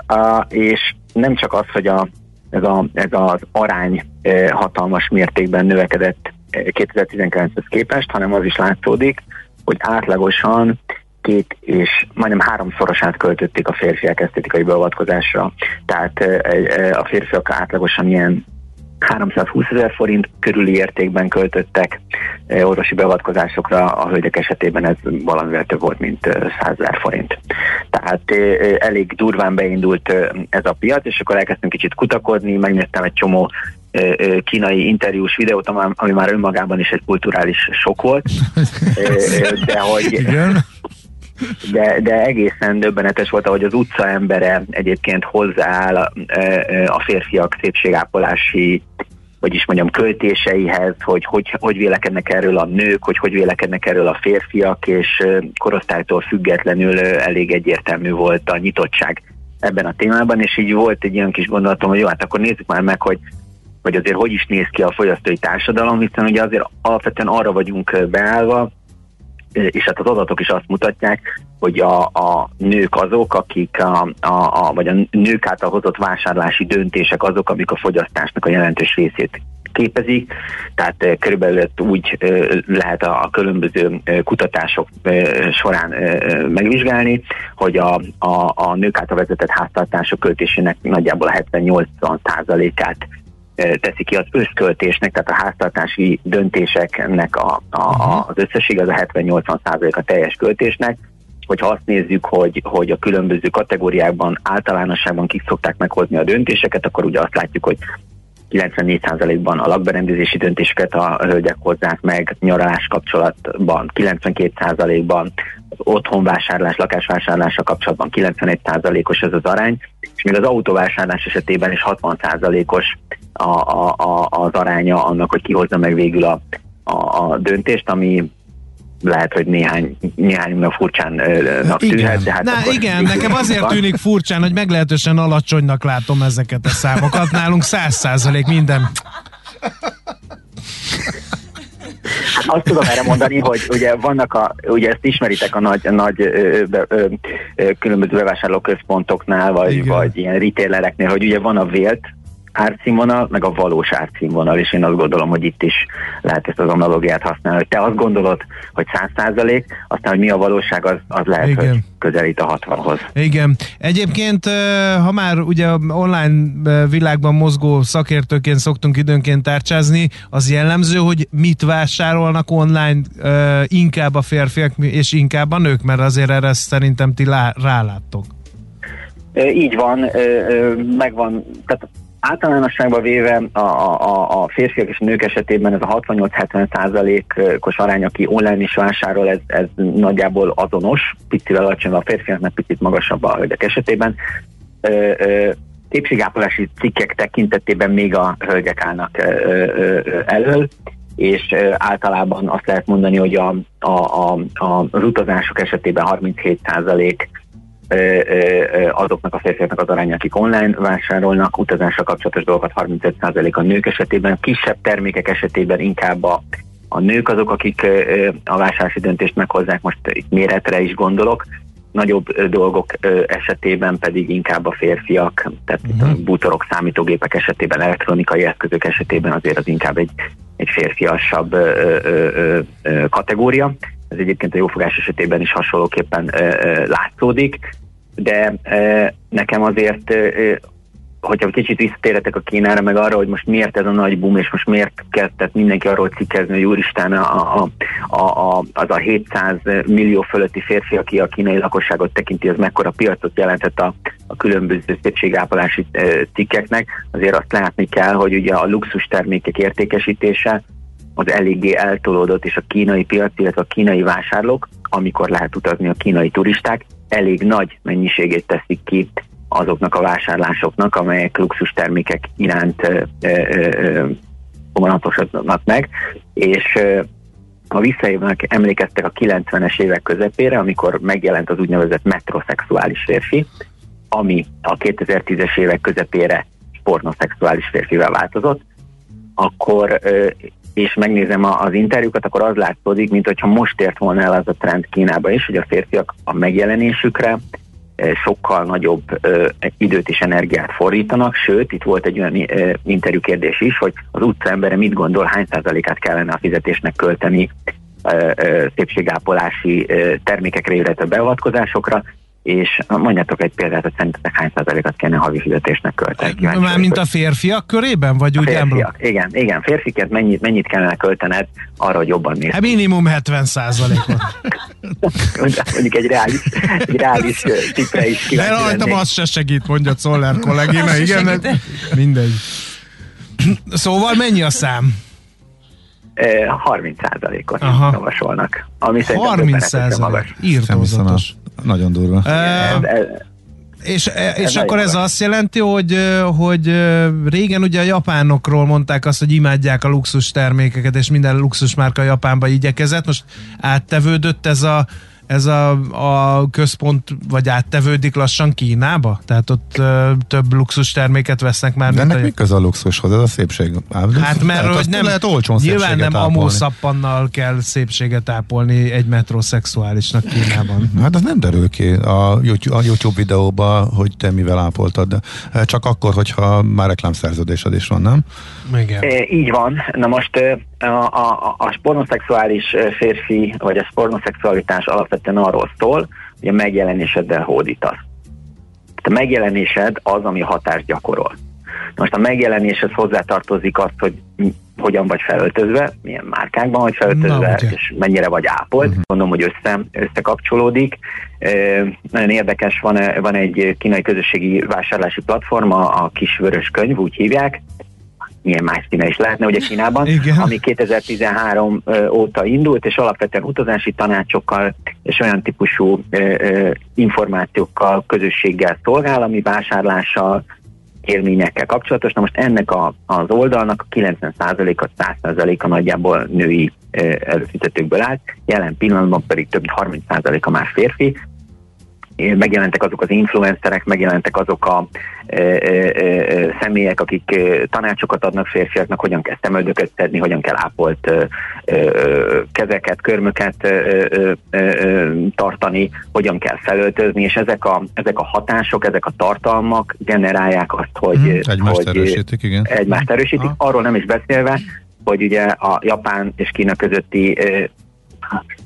és nem csak az, hogy a, ez, a, ez az arány hatalmas mértékben növekedett 2019-hez képest, hanem az is látszódik, hogy átlagosan két és majdnem háromszorosát költötték a férfiak esztétikai beavatkozásra. Tehát a férfiak átlagosan ilyen 320 ezer forint körüli értékben költöttek orvosi beavatkozásokra, a hölgyek esetében ez valamivel több volt, mint 100 ezer forint. Tehát elég durván beindult ez a piac, és akkor elkezdtünk kicsit kutakodni, megnéztem egy csomó kínai interjús videót, ami már önmagában is egy kulturális sok volt. De hogy, Igen de, de egészen döbbenetes volt, ahogy az utca embere egyébként hozzááll a, a férfiak szépségápolási hogy is mondjam, költéseihez, hogy, hogy hogy vélekednek erről a nők, hogy hogy vélekednek erről a férfiak, és korosztálytól függetlenül elég egyértelmű volt a nyitottság ebben a témában, és így volt egy ilyen kis gondolatom, hogy jó, hát akkor nézzük már meg, hogy hogy azért hogy is néz ki a fogyasztói társadalom, hiszen ugye azért alapvetően arra vagyunk beállva, és hát az adatok is azt mutatják, hogy a, a nők azok, akik a, a, a, vagy a nők által hozott vásárlási döntések azok, amik a fogyasztásnak a jelentős részét képezik, tehát körülbelül úgy lehet a különböző kutatások során megvizsgálni, hogy a, a, a nők által vezetett háztartások költésének nagyjából a 70-80%-át teszi ki az összköltésnek, tehát a háztartási döntéseknek a, a, a, az összesség az a 70-80% a teljes költésnek, hogyha azt nézzük, hogy, hogy a különböző kategóriákban általánosságban kik szokták meghozni a döntéseket, akkor ugye azt látjuk, hogy 94%-ban a lakberendezési döntéseket a hölgyek hozzák meg, nyaralás kapcsolatban 92%-ban, az otthonvásárlás, lakásvásárlása kapcsolatban 91%-os ez az arány, és még az autóvásárlás esetében is 60%-os a, a, a, az aránya annak, hogy kihozza meg végül a, a, a döntést, ami lehet, hogy néhány, néhány furcsánnak tűnhet. De hát Na igen, nekem azért van. tűnik furcsán, hogy meglehetősen alacsonynak látom ezeket a számokat. Nálunk száz százalék minden. Hát azt tudom erre mondani, hogy ugye vannak a, ugye ezt ismeritek a nagy, nagy ö, ö, ö, különböző bevásárlóközpontoknál, vagy, vagy ilyen retailereknél, hogy ugye van a vélt árcínvonal, meg a valós árcínvonal, és én azt gondolom, hogy itt is lehet ezt az analógiát használni, hogy te azt gondolod, hogy 100 százalék, aztán, hogy mi a valóság, az, az lehet, Igen. hogy közelít a 60-hoz. Igen. Egyébként, ha már ugye online világban mozgó szakértőként szoktunk időnként tárcsázni, az jellemző, hogy mit vásárolnak online inkább a férfiak és inkább a nők, mert azért erre szerintem ti ráláttok. Így van, megvan, tehát Általánosságban véve a, a, a férfiak és a nők esetében ez a 68-70 százalékos arány, aki online is vásárol, ez, ez nagyjából azonos, picivel alacsonyabb a férfiaknak, picit magasabb a hölgyek esetében. Képségápolási cikkek tekintetében még a hölgyek állnak elől, és általában azt lehet mondani, hogy a, a, a, a, az utazások esetében 37 százalék azoknak a férfiaknak az aránya, akik online vásárolnak, utazásra kapcsolatos dolgokat 35% a nők esetében, kisebb termékek esetében inkább a, a nők azok, akik a vásárlási döntést meghozzák, most itt méretre is gondolok, nagyobb dolgok esetében pedig inkább a férfiak, tehát uh-huh. bútorok, számítógépek esetében, elektronikai eszközök esetében azért az inkább egy, egy férfiasabb ö, ö, ö, kategória. Ez egyébként a jófogás esetében is hasonlóképpen látszódik, de nekem azért, hogyha kicsit visszatérhetek a Kínára, meg arra, hogy most miért ez a nagy boom, és most miért kezdett mindenki arról cikkezni, hogy úristen, a, a, a, a, az a 700 millió fölötti férfi, aki a kínai lakosságot tekinti, az mekkora piacot jelentett a, a különböző szépségápolási cikkeknek, azért azt látni kell, hogy ugye a luxus termékek értékesítése az eléggé eltolódott, és a kínai piac, illetve a kínai vásárlók, amikor lehet utazni a kínai turisták, elég nagy mennyiségét teszik ki azoknak a vásárlásoknak, amelyek luxus termékek iránt vonatosodnak meg, és ha visszaívnak, emlékeztek a 90-es évek közepére, amikor megjelent az úgynevezett metroszexuális férfi, ami a 2010-es évek közepére pornoszexuális férfivel változott, akkor és megnézem az interjúkat, akkor az látszódik, mint hogyha most ért volna el az a trend Kínába is, hogy a férfiak a megjelenésükre sokkal nagyobb időt és energiát fordítanak, sőt, itt volt egy olyan interjú kérdés is, hogy az utca embere mit gondol, hány százalékát kellene a fizetésnek költeni szépségápolási termékekre, illetve beavatkozásokra, és mondjátok egy példát, hogy szerintetek hány százalékat kellene havi fizetésnek költeni. Már mint a férfiak körében? Vagy a úgy férfiak, igen, igen, férfiket mennyit, mennyit kellene költened arra, hogy jobban néz. Hát minimum 70 százalékot. Mondjuk egy reális, egy reális cipre is De rajtam az se segít, mondja Czoller kollégina, igen, mindegy. Szóval mennyi a szám? 30 százalékot javasolnak. Ami 30 százalék, írtózatos. Nagyon durva. Uh, és, és akkor ez azt jelenti, hogy, hogy régen ugye a japánokról mondták azt, hogy imádják a luxus termékeket, és minden luxus márka Japánba igyekezett. Most áttevődött ez a ez a, a központ vagy áttevődik lassan Kínába? Tehát ott ö, több luxus terméket vesznek már. De mint ennek a- mi köze a luxushoz? Ez a szépség. Hát mert lehet, hogy nem, lehet olcsón nyilván nem ápolni. amószappannal kell szépséget ápolni egy metrosexuálisnak Kínában. Hát az nem derül ki a YouTube, a YouTube videóba, hogy te mivel ápoltad, de eh, csak akkor, hogyha már reklámszerződésed is van, nem? Igen. E, így van. Na most e, a, a, a spornoszexuális e, férfi, vagy a spornoszexualitás alapvetően arról szól, hogy a megjelenéseddel hódítasz. A megjelenésed az, ami hatást gyakorol. Most a megjelenéshez hozzátartozik azt, hogy hogyan vagy felöltözve, milyen márkákban vagy felöltözve, Na, és mennyire vagy ápolt. Uh-huh. Mondom, hogy össze, összekapcsolódik. E, nagyon érdekes, van, van egy kínai közösségi vásárlási platform, a, a Kis Vörös Könyv, úgy hívják, milyen más színe is lehetne ugye Kínában, Igen. ami 2013 ö, óta indult, és alapvetően utazási tanácsokkal és olyan típusú információkkal, közösséggel szolgál, ami vásárlással, élményekkel kapcsolatos. Na most ennek a, az oldalnak a 90%-a, 100%-a nagyjából női előfizetőkből áll, jelen pillanatban pedig több mint 30%-a már férfi, megjelentek azok az influencerek, megjelentek azok a ö, ö, ö, személyek, akik ö, tanácsokat adnak férfiaknak, hogyan kell szemöldököt szedni, hogyan kell ápolt ö, ö, kezeket, körmöket ö, ö, ö, tartani, hogyan kell felöltözni, és ezek a, ezek a hatások, ezek a tartalmak generálják azt, hogy, Mhm, egymást hogy erősítik, igen. egymást erősítik, Aha. arról nem is beszélve, hogy ugye a Japán és Kína közötti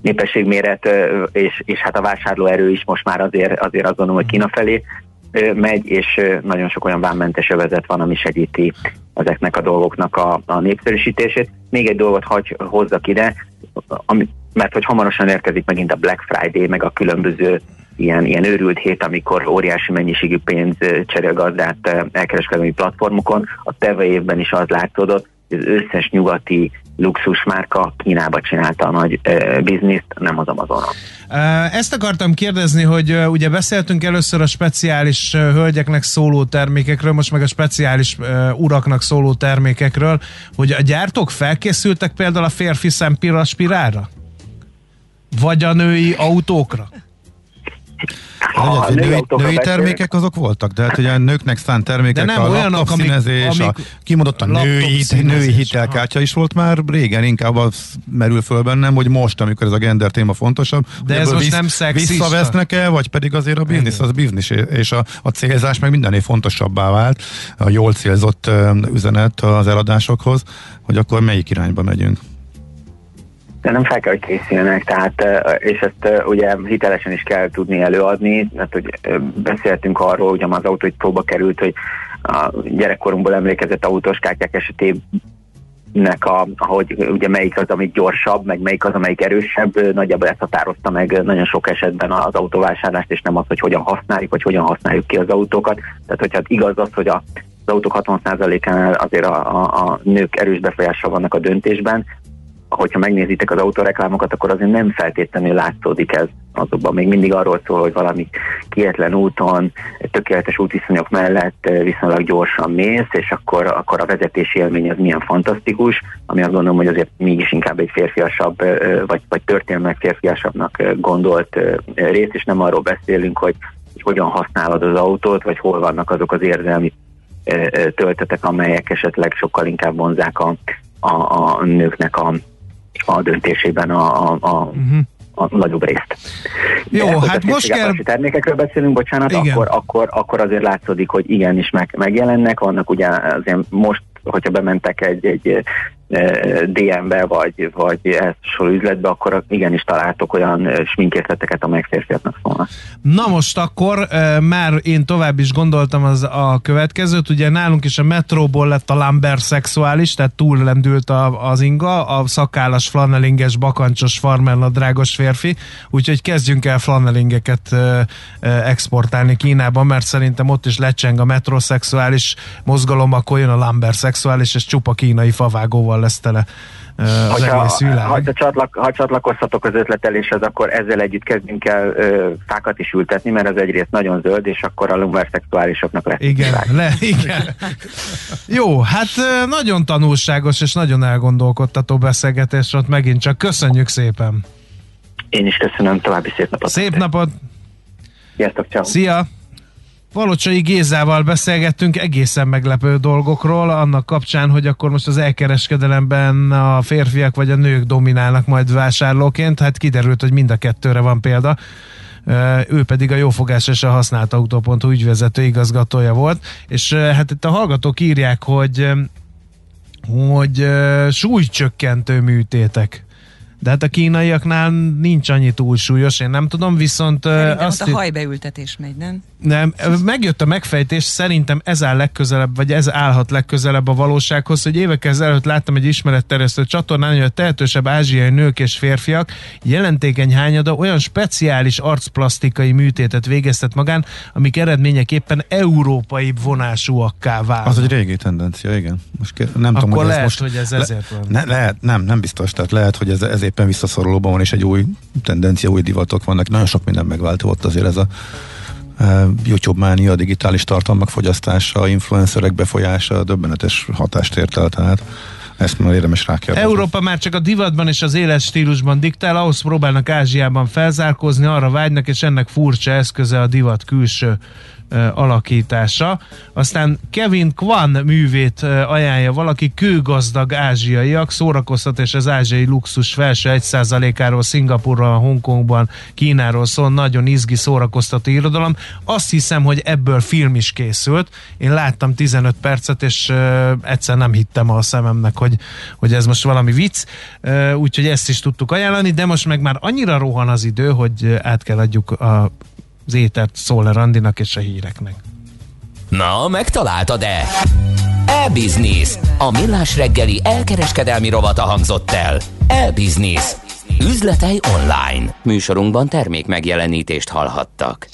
népességméret és, és hát a vásárlóerő is most már azért, azért azt gondolom, hogy Kína felé megy, és nagyon sok olyan vámmentes övezet van, ami segíti ezeknek a dolgoknak a, a népszerűsítését. Még egy dolgot hagy hozzak ide, ami, mert hogy hamarosan érkezik megint a Black Friday, meg a különböző ilyen, ilyen őrült hét, amikor óriási mennyiségű pénz cserél gazdát elkereskedelmi platformokon. A teve évben is az látszódott, hogy az összes nyugati luxusmárka Kínába csinálta a nagy ö, bizniszt, nem az Amazonon. Ezt akartam kérdezni, hogy ugye beszéltünk először a speciális hölgyeknek szóló termékekről, most meg a speciális uraknak szóló termékekről, hogy a gyártók felkészültek például a férfi szempira spirálra? Vagy a női autókra? A női női, női termékek azok voltak, de hát ugye a nőknek szánt termékek, De nem a olyanok, laptop amik- színezés, amik- a kimondott a laptop női, színezés, női hitelkártya is volt már régen, inkább az merül föl bennem, hogy most, amikor ez a gender téma fontosabb, De ez most nem szexista. Visszavesznek-e, vagy pedig azért a biznisz az biznisz, és a, a célzás meg mindennél fontosabbá vált, a jól célzott üzenet az eladásokhoz, hogy akkor melyik irányba megyünk. De nem fel kell, hogy készüljenek, tehát, és ezt ugye hitelesen is kell tudni előadni, mert hogy beszéltünk arról, ugye az autó hogy próba került, hogy a gyerekkorunkból emlékezett autós kártyák esetében a, hogy ugye melyik az, ami gyorsabb, meg melyik az, amelyik erősebb, nagyjából ezt határozta meg nagyon sok esetben az autóvásárlást, és nem az, hogy hogyan használjuk, vagy hogyan használjuk ki az autókat. Tehát, hogyha igaz az, hogy a, az autók 60%-ánál azért a, a, a nők erős befolyással vannak a döntésben, hogyha megnézitek az autóreklámokat, akkor azért nem feltétlenül látszódik ez. Azokban még mindig arról szól, hogy valami kietlen úton, tökéletes útviszonyok mellett eh, viszonylag gyorsan mész, és akkor, akkor a vezetési élmény az milyen fantasztikus, ami azt gondolom, hogy azért mégis inkább egy férfiasabb, eh, vagy, vagy történelmek férfiasabbnak eh, gondolt eh, rész, és nem arról beszélünk, hogy, hogy hogyan használod az autót, vagy hol vannak azok az érzelmi eh, eh, töltetek, amelyek esetleg sokkal inkább vonzák a, a, a nőknek a, a döntésében a, a, a, Uh-huh. a nagyobb részt. Jó, De, hát most kell- termékekről beszélünk, bocsánat, Igen. akkor, akkor, akkor azért látszódik, hogy igenis meg, megjelennek, vannak ugye azért most, hogyha bementek egy, egy DM-be, vagy, vagy ehhez hasonló üzletbe, akkor igenis találtok olyan eh, sminkészleteket, amelyek férfiaknak szólnak. Na most akkor e, már én tovább is gondoltam az a következőt, ugye nálunk is a metróból lett a Lambert szexuális, tehát túllendült a, az inga, a szakállas, flanelinges, bakancsos, farmernadrágos férfi, úgyhogy kezdjünk el flanelingeket e, e, exportálni Kínába, mert szerintem ott is lecseng a metroszexuális mozgalom, akkor jön a Lambert szexuális, és csupa kínai favágóval lesz tele az Hogyha, egész világ. ha, csatlak, ha csatlakozhatok az ötleteléshez, akkor ezzel együtt kezdünk el ö, fákat is ültetni, mert az egyrészt nagyon zöld, és akkor a lumberszexuálisoknak lesz Igen, világ. le, igen. Jó, hát nagyon tanulságos és nagyon elgondolkodtató beszélgetés volt megint csak. Köszönjük szépen! Én is köszönöm, további szép napot. Szép napot! Sziasztok, ciao. Szia! Valocsai Gézával beszélgettünk egészen meglepő dolgokról, annak kapcsán, hogy akkor most az elkereskedelemben a férfiak vagy a nők dominálnak majd vásárlóként, hát kiderült, hogy mind a kettőre van példa. Ő pedig a jófogás és a használt autó.hu ügyvezető igazgatója volt, és hát itt a hallgatók írják, hogy hogy súlycsökkentő műtétek de hát a kínaiaknál nincs annyi túlsúlyos, én nem tudom, viszont... Szerintem azt ott a hajbeültetés megy, nem? Nem, megjött a megfejtés, szerintem ez áll legközelebb, vagy ez állhat legközelebb a valósághoz, hogy évek ezelőtt láttam egy ismeretterjesztő csatornán, hogy a tehetősebb ázsiai nők és férfiak jelentékeny hányada olyan speciális arcplasztikai műtétet végeztet magán, amik eredményeképpen európai vonásúakká válnak. Az egy régi tendencia, igen. Most kér, nem Akkor tudom, hogy lehet, ez most, hogy ez ezért le, van. Ne, lehet, nem, nem biztos, tehát lehet, hogy ez, ez éppen visszaszorulóban van, és egy új tendencia, új divatok vannak. Nagyon sok minden megváltozott azért ez a YouTube mánia, digitális tartalmak fogyasztása, influencerek befolyása, döbbenetes hatást ért el, tehát ezt már érdemes rákérdezni. Európa már csak a divatban és az éles stílusban diktál, ahhoz próbálnak Ázsiában felzárkózni, arra vágynak, és ennek furcsa eszköze a divat külső alakítása. Aztán Kevin Kwan művét ajánlja valaki, kőgazdag ázsiaiak, szórakoztat és az ázsiai luxus felső 1%-áról Szingapurról, Hongkongban, Kínáról szól, nagyon izgi szórakoztató irodalom. Azt hiszem, hogy ebből film is készült. Én láttam 15 percet, és egyszer nem hittem a szememnek, hogy, hogy ez most valami vicc, úgyhogy ezt is tudtuk ajánlani, de most meg már annyira rohan az idő, hogy át kell adjuk a az étert Szóler Randinak és a híreknek. Na, megtaláltad-e? E-Business. A millás reggeli elkereskedelmi rovata hangzott el. E-Business. Üzletei online. Műsorunkban termék megjelenítést hallhattak.